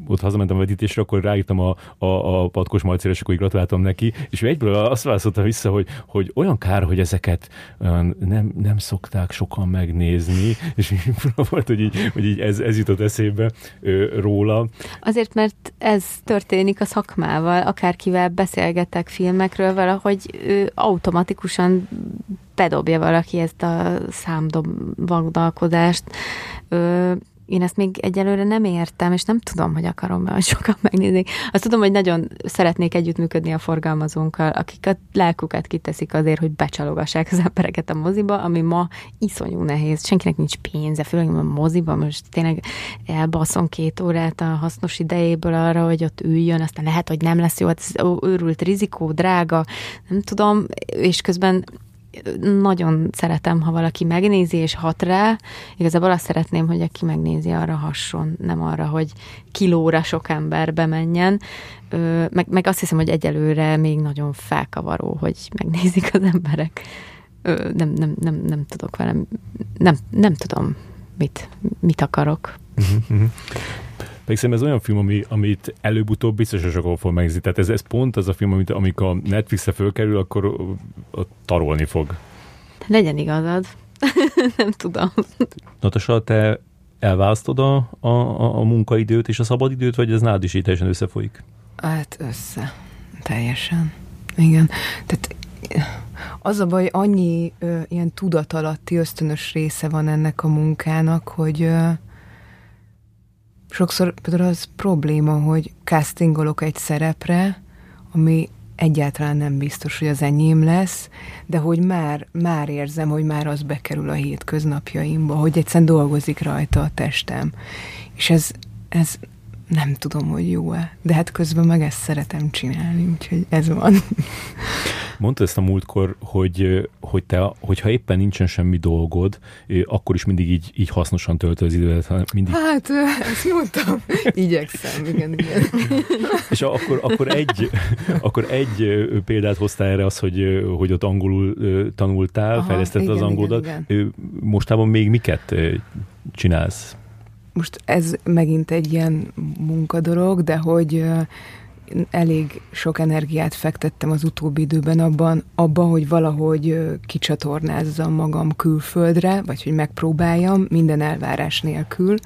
A: ott hazamentem a vetítésre, akkor ráírtam a, a, a patkos malcére, és akkor gratuláltam neki, és ő egyből azt válaszolta vissza, hogy, hogy olyan kár, hogy ezeket nem, nem szokták sokan megnézni, és volt, hogy így, hogy így ez, ez jutott eszébe róla.
B: Azért, mert ez történik a szakmával, akárkivel beszélgetek filmekről, valahogy ő automatikusan bedobja valaki ezt a számdobagdalkodást én ezt még egyelőre nem értem, és nem tudom, hogy akarom hogy sokan megnézni. Azt tudom, hogy nagyon szeretnék együttműködni a forgalmazónkkal, akik a lelkukat kiteszik azért, hogy becsalogassák az embereket a moziba, ami ma iszonyú nehéz. Senkinek nincs pénze, főleg a moziba, most tényleg elbaszom két órát a hasznos idejéből arra, hogy ott üljön, aztán lehet, hogy nem lesz jó, hát ez őrült rizikó, drága, nem tudom, és közben nagyon szeretem, ha valaki megnézi és hat rá. Igazából azt szeretném, hogy aki megnézi, arra hasson, nem arra, hogy kilóra sok ember bemenjen. Meg, meg azt hiszem, hogy egyelőre még nagyon felkavaró, hogy megnézik az emberek. Nem, nem, nem, nem tudok velem, nem, nem tudom, mit, mit akarok. Uh-huh,
A: pedig szerintem ez olyan film, ami, amit előbb-utóbb biztos, hogy sokan fog megnézni. Tehát ez, ez pont az a film, amit amikor a Netflixre fölkerül, akkor ott tarolni fog.
B: Legyen igazad. nem tudom.
A: Natasa, te elválasztod a, a, a munkaidőt és a szabadidőt, vagy ez nálad is így teljesen összefolyik?
C: Hát össze. Teljesen. Igen. Tehát az a baj, annyi ö, ilyen tudatalatti ösztönös része van ennek a munkának, hogy ö, sokszor például az probléma, hogy castingolok egy szerepre, ami egyáltalán nem biztos, hogy az enyém lesz, de hogy már, már érzem, hogy már az bekerül a hétköznapjaimba, hogy egyszerűen dolgozik rajta a testem. És ez, ez nem tudom, hogy jó-e, de hát közben meg ezt szeretem csinálni, úgyhogy ez van.
A: Mondta ezt a múltkor, hogy, hogy te, hogyha éppen nincsen semmi dolgod, akkor is mindig így, így hasznosan töltöd az időt. Mindig...
C: Hát, ezt mondtam. Igyekszem, igen, igen.
A: És akkor, akkor, egy, akkor egy példát hoztál erre az, hogy, hogy ott angolul tanultál, Aha, fejlesztetted az angolodat. Igen, igen. Mostában még miket csinálsz?
C: Most ez megint egy ilyen munkadolog, de hogy elég sok energiát fektettem az utóbbi időben abban, abban, hogy valahogy kicsatornázzam magam külföldre, vagy hogy megpróbáljam minden elvárás nélkül,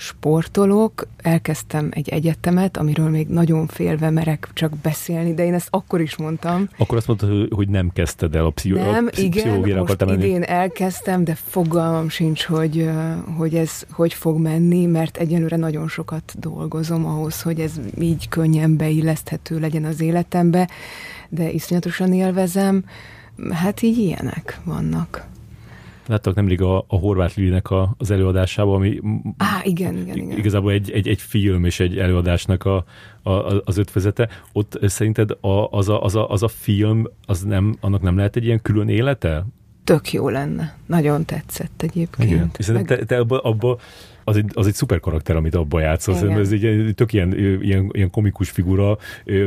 C: sportolok, elkezdtem egy egyetemet, amiről még nagyon félve merek csak beszélni, de én ezt akkor is mondtam.
A: Akkor azt mondtad, hogy nem kezdted el a, pszicho-
C: nem, a igen, most idén elkezdtem, de fogalmam sincs, hogy, hogy ez hogy fog menni, mert egyelőre nagyon sokat dolgozom ahhoz, hogy ez így könnyen beilleszthető legyen az életembe, de iszonyatosan élvezem. Hát így ilyenek vannak.
A: Láttak nemrég a, a Horváth Lilinek a, az előadásában, ami
C: Á, igen, igen, igen.
A: igazából egy, egy, egy film és egy előadásnak a, a, az ötvezete. Ott szerinted a, az, a, az, a, az a film, az nem, annak nem lehet egy ilyen külön élete?
C: Tök jó lenne. Nagyon tetszett egyébként. Igen.
A: És Meg... te, te abba, abba az egy, az egy szuper karakter, amit abban játszasz. Ez egy tök ilyen, ilyen, ilyen komikus figura,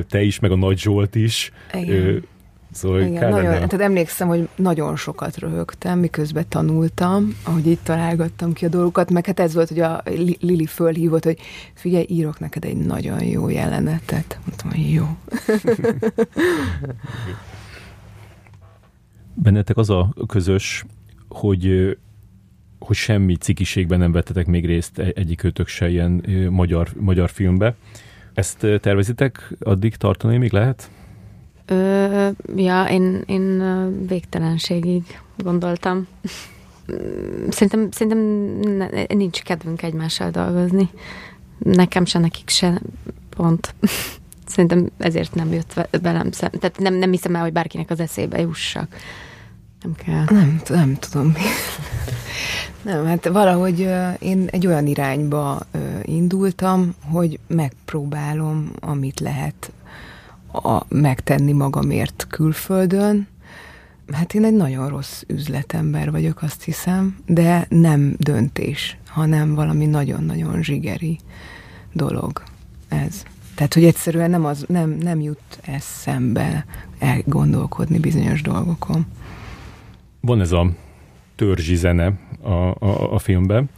A: te is, meg a Nagy Zsolt is.
C: Igen. Szóval Igen, nagyon, tehát emlékszem, hogy nagyon sokat röhögtem, miközben tanultam, ahogy itt találgattam ki a dolgokat, meg hát ez volt, hogy a Lili fölhívott, hogy figyelj, írok neked egy nagyon jó jelenetet. Mondtam, hogy jó.
A: Bennetek az a közös, hogy hogy semmi cikiségben nem vettetek még részt e-, egyikőtök se ilyen magyar, magyar filmbe. Ezt tervezitek addig tartani még lehet?
B: Ö, ja, én, én végtelenségig gondoltam. Szerintem, szerintem nincs kedvünk egymással dolgozni. Nekem se, nekik se pont. Szerintem ezért nem jött velem szem. Tehát nem, nem hiszem el, hogy bárkinek az eszébe jussak. Nem kell.
C: Nem, nem tudom. nem, hát valahogy én egy olyan irányba indultam, hogy megpróbálom, amit lehet a, megtenni magamért külföldön. Hát én egy nagyon rossz üzletember vagyok, azt hiszem, de nem döntés, hanem valami nagyon-nagyon zsigeri dolog ez. Tehát, hogy egyszerűen nem, az, nem, nem jut eszembe elgondolkodni bizonyos dolgokon.
A: Van ez a törzsi zene a, a, a filmben,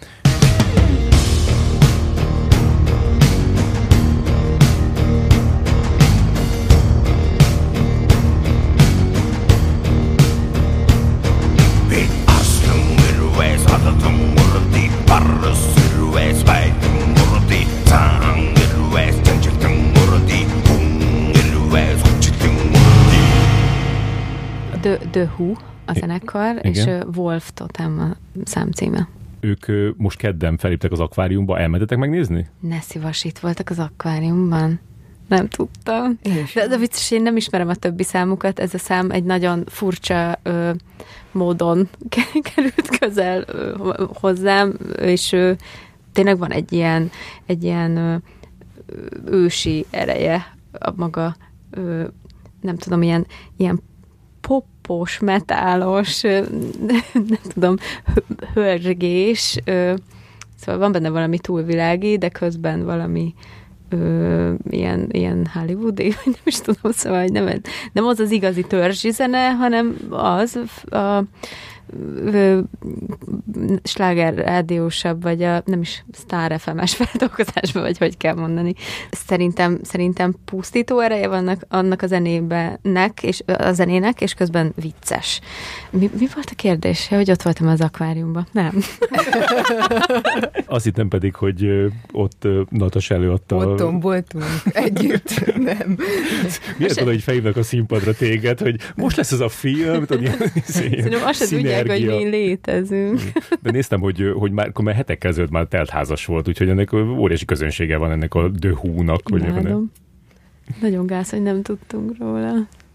B: The Who a zenekar, Igen. és Wolf Totem a számcíme.
A: Ők most kedden feléptek az akváriumba, elmentetek megnézni?
B: Ne szívas, itt voltak az akváriumban. Nem tudtam. De, de vicces, én nem ismerem a többi számukat. Ez a szám egy nagyon furcsa ö, módon került közel ö, hozzám, és ö, tényleg van egy ilyen, egy ilyen ö, ősi ereje a maga, ö, nem tudom, ilyen, ilyen pop popos, metálos, nem tudom, hörgés, szóval van benne valami túlvilági, de közben valami ö, ilyen, ilyen hollywoodi, nem is tudom, szóval nem, nem az az igazi törzsi zene, hanem az a, sláger rádiósabb, vagy a nem is Star FM-es feldolgozásban, vagy hogy kell mondani. Szerintem, szerintem pusztító ereje vannak annak a zenébenek, és a zenének, és közben vicces. Mi, mi volt a kérdés? Hogy ott voltam az akváriumban? Nem.
A: Azt hittem pedig, hogy ott Natas előadta.
C: Ott voltunk együtt, nem.
A: Miért tudod, hogy felhívnak a színpadra téged, hogy most lesz ez a film, tudod, ilyen
B: Szerintem azt sem tudják, hogy mi létezünk.
A: De néztem, hogy, hogy már, már hetek kezdődött már teltházas volt, úgyhogy ennek óriási közönsége van ennek a The Who-nak. Vagy
B: Nagyon gáz, hogy nem tudtunk róla.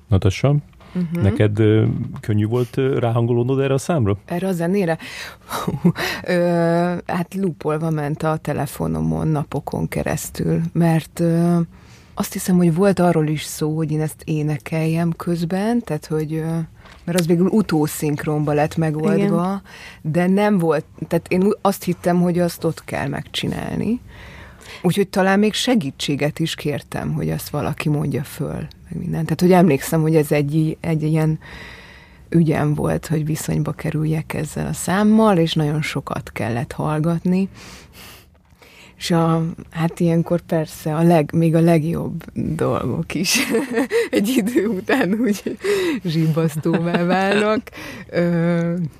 A: Natassa? Uh-huh. Neked ö, könnyű volt ö, ráhangolódnod erre a számra?
C: Erre a zenére? ö, hát lúpolva ment a telefonomon napokon keresztül, mert ö, azt hiszem, hogy volt arról is szó, hogy én ezt énekeljem közben, tehát hogy mert az végül utószinkronba lett megoldva, Igen. de nem volt, tehát én azt hittem, hogy azt ott kell megcsinálni. Úgyhogy talán még segítséget is kértem, hogy azt valaki mondja föl, meg minden. Tehát, hogy emlékszem, hogy ez egy, egy ilyen ügyem volt, hogy viszonyba kerüljek ezzel a számmal, és nagyon sokat kellett hallgatni. És a, hát ilyenkor persze a leg, még a legjobb dolgok is egy idő után úgy zsibbasztóvá válnak,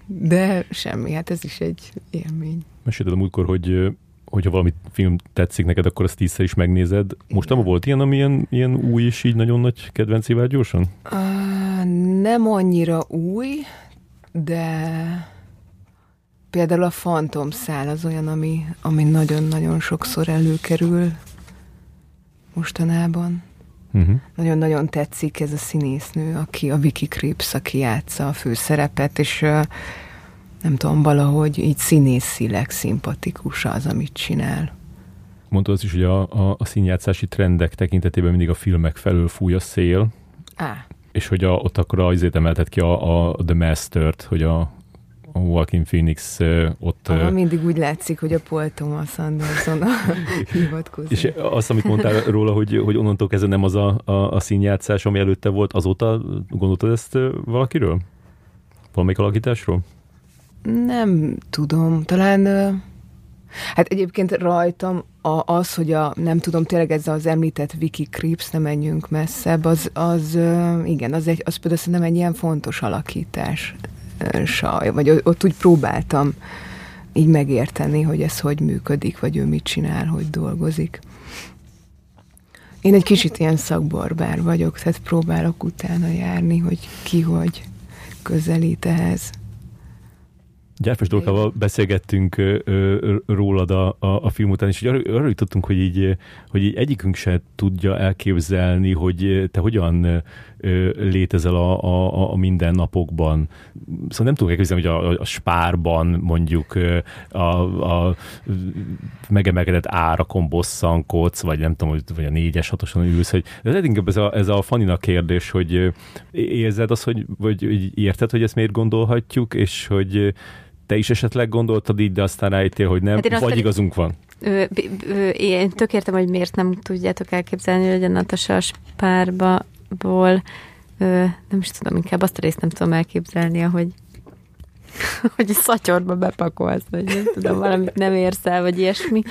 C: de semmi, hát ez is egy élmény.
A: Mesélted a múltkor, hogy hogyha valami film tetszik neked, akkor azt tízszer is megnézed. Most nem volt ilyen, ami ilyen, ilyen új és így nagyon nagy kedvencével gyorsan?
C: Uh, nem annyira új, de például a Phantom szál az olyan, ami, ami nagyon-nagyon sokszor előkerül mostanában. Uh-huh. Nagyon-nagyon tetszik ez a színésznő, aki a Vicky Krieps, aki játsza a főszerepet, és nem tudom, valahogy így színészileg szimpatikus az, amit csinál.
A: Mondta az is, hogy a, a, a színjátszási trendek tekintetében mindig a filmek felől fúj a szél.
C: Á.
A: És hogy a, ott akkor azért emeltet ki a, a The Master-t, hogy a, a Joaquin Phoenix ott...
C: Aha, mindig úgy látszik, hogy a Paul Thomas Anderson a hivatkozó.
A: És azt, amit mondtál róla, hogy, hogy onnantól kezdve nem az a, a, a színjátszás, ami előtte volt, azóta gondoltad ezt valakiről? Valamelyik alakításról?
C: Nem tudom, talán Hát egyébként rajtam a, az, hogy a, nem tudom, tényleg ez az említett Wiki Creeps, nem menjünk messzebb, az, az igen, az, egy, az például szerintem egy ilyen fontos alakítás. Vagy ott úgy próbáltam így megérteni, hogy ez hogy működik, vagy ő mit csinál, hogy dolgozik. Én egy kicsit ilyen szakbarbár vagyok, tehát próbálok utána járni, hogy ki hogy közelít ehhez.
A: Gyárfás dolgával beszélgettünk ö, ö, rólad a, a, a film után, és arra, arra jutottunk, hogy így, hogy így egyikünk se tudja elképzelni, hogy te hogyan ö, létezel a, a, a mindennapokban. Szóval nem tudok elképzelni, hogy a, a spárban mondjuk a, a megemelkedett árakon bosszankodsz, vagy nem tudom, vagy a négyes, hatosan ülsz, hogy ez inkább ez a, ez a Fanina kérdés, hogy érzed azt, hogy, vagy érted, hogy ezt miért gondolhatjuk, és hogy te is esetleg gondoltad így, de aztán rájöttél, hogy nem, hát vagy igazunk van?
B: Ö, ö, én tök értem, hogy miért nem tudjátok elképzelni, hogy a Natasha spárba ból, ö, nem is tudom, inkább azt a részt nem tudom elképzelni, hogy hogy szatyorba bepakolsz, vagy nem tudom, valamit nem érsz el, vagy ilyesmi,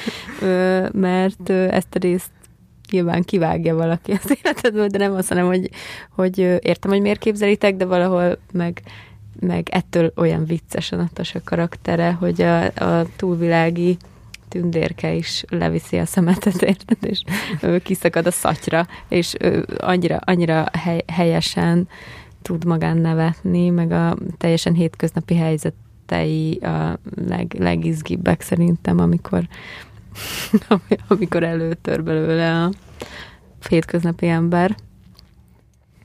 B: ö, mert ö, ezt a részt nyilván kivágja valaki az életedből, de nem azt hanem, hogy, hogy értem, hogy miért képzelitek, de valahol meg meg ettől olyan vicces a Natasha karaktere, hogy a, a túlvilági tündérke is leviszi a szemetet, érted, és ő kiszakad a szatyra, és ő annyira, annyira hely, helyesen tud magán nevetni, meg a teljesen hétköznapi helyzetei a leg, legizgibbek szerintem, amikor amikor előtör belőle a hétköznapi ember.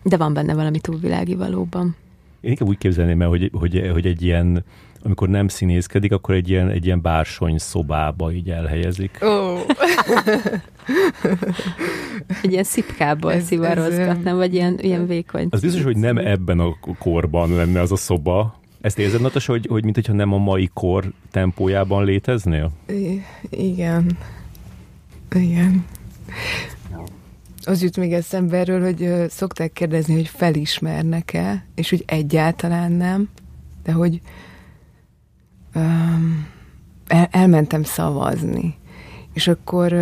B: De van benne valami túlvilági valóban.
A: Én inkább úgy képzelném el, hogy, hogy, hogy egy ilyen, amikor nem színészkedik, akkor egy ilyen, egy ilyen bársony szobába így elhelyezik.
C: Oh.
B: egy ilyen szipkából szivarozgatnám, vagy ilyen, ilyen vékony.
A: Az biztos, hogy nem ebben a korban lenne az a szoba, ezt érzed, Natas, hogy, hogy mintha nem a mai kor tempójában léteznél?
C: I- igen. Igen. Az jut még eszembe erről, hogy szokták kérdezni, hogy felismernek-e, és hogy egyáltalán nem, de hogy um, el, elmentem szavazni, és akkor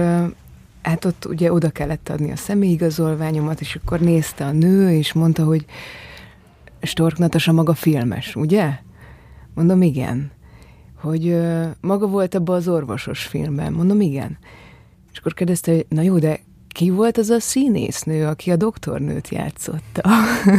C: hát ott ugye oda kellett adni a személyigazolványomat, és akkor nézte a nő, és mondta, hogy Stork Natasa maga filmes, ugye? Mondom, igen. Hogy maga volt abban az orvosos filmben. Mondom, igen. És akkor kérdezte, hogy na jó, de ki volt az a színésznő, aki a doktornőt játszotta?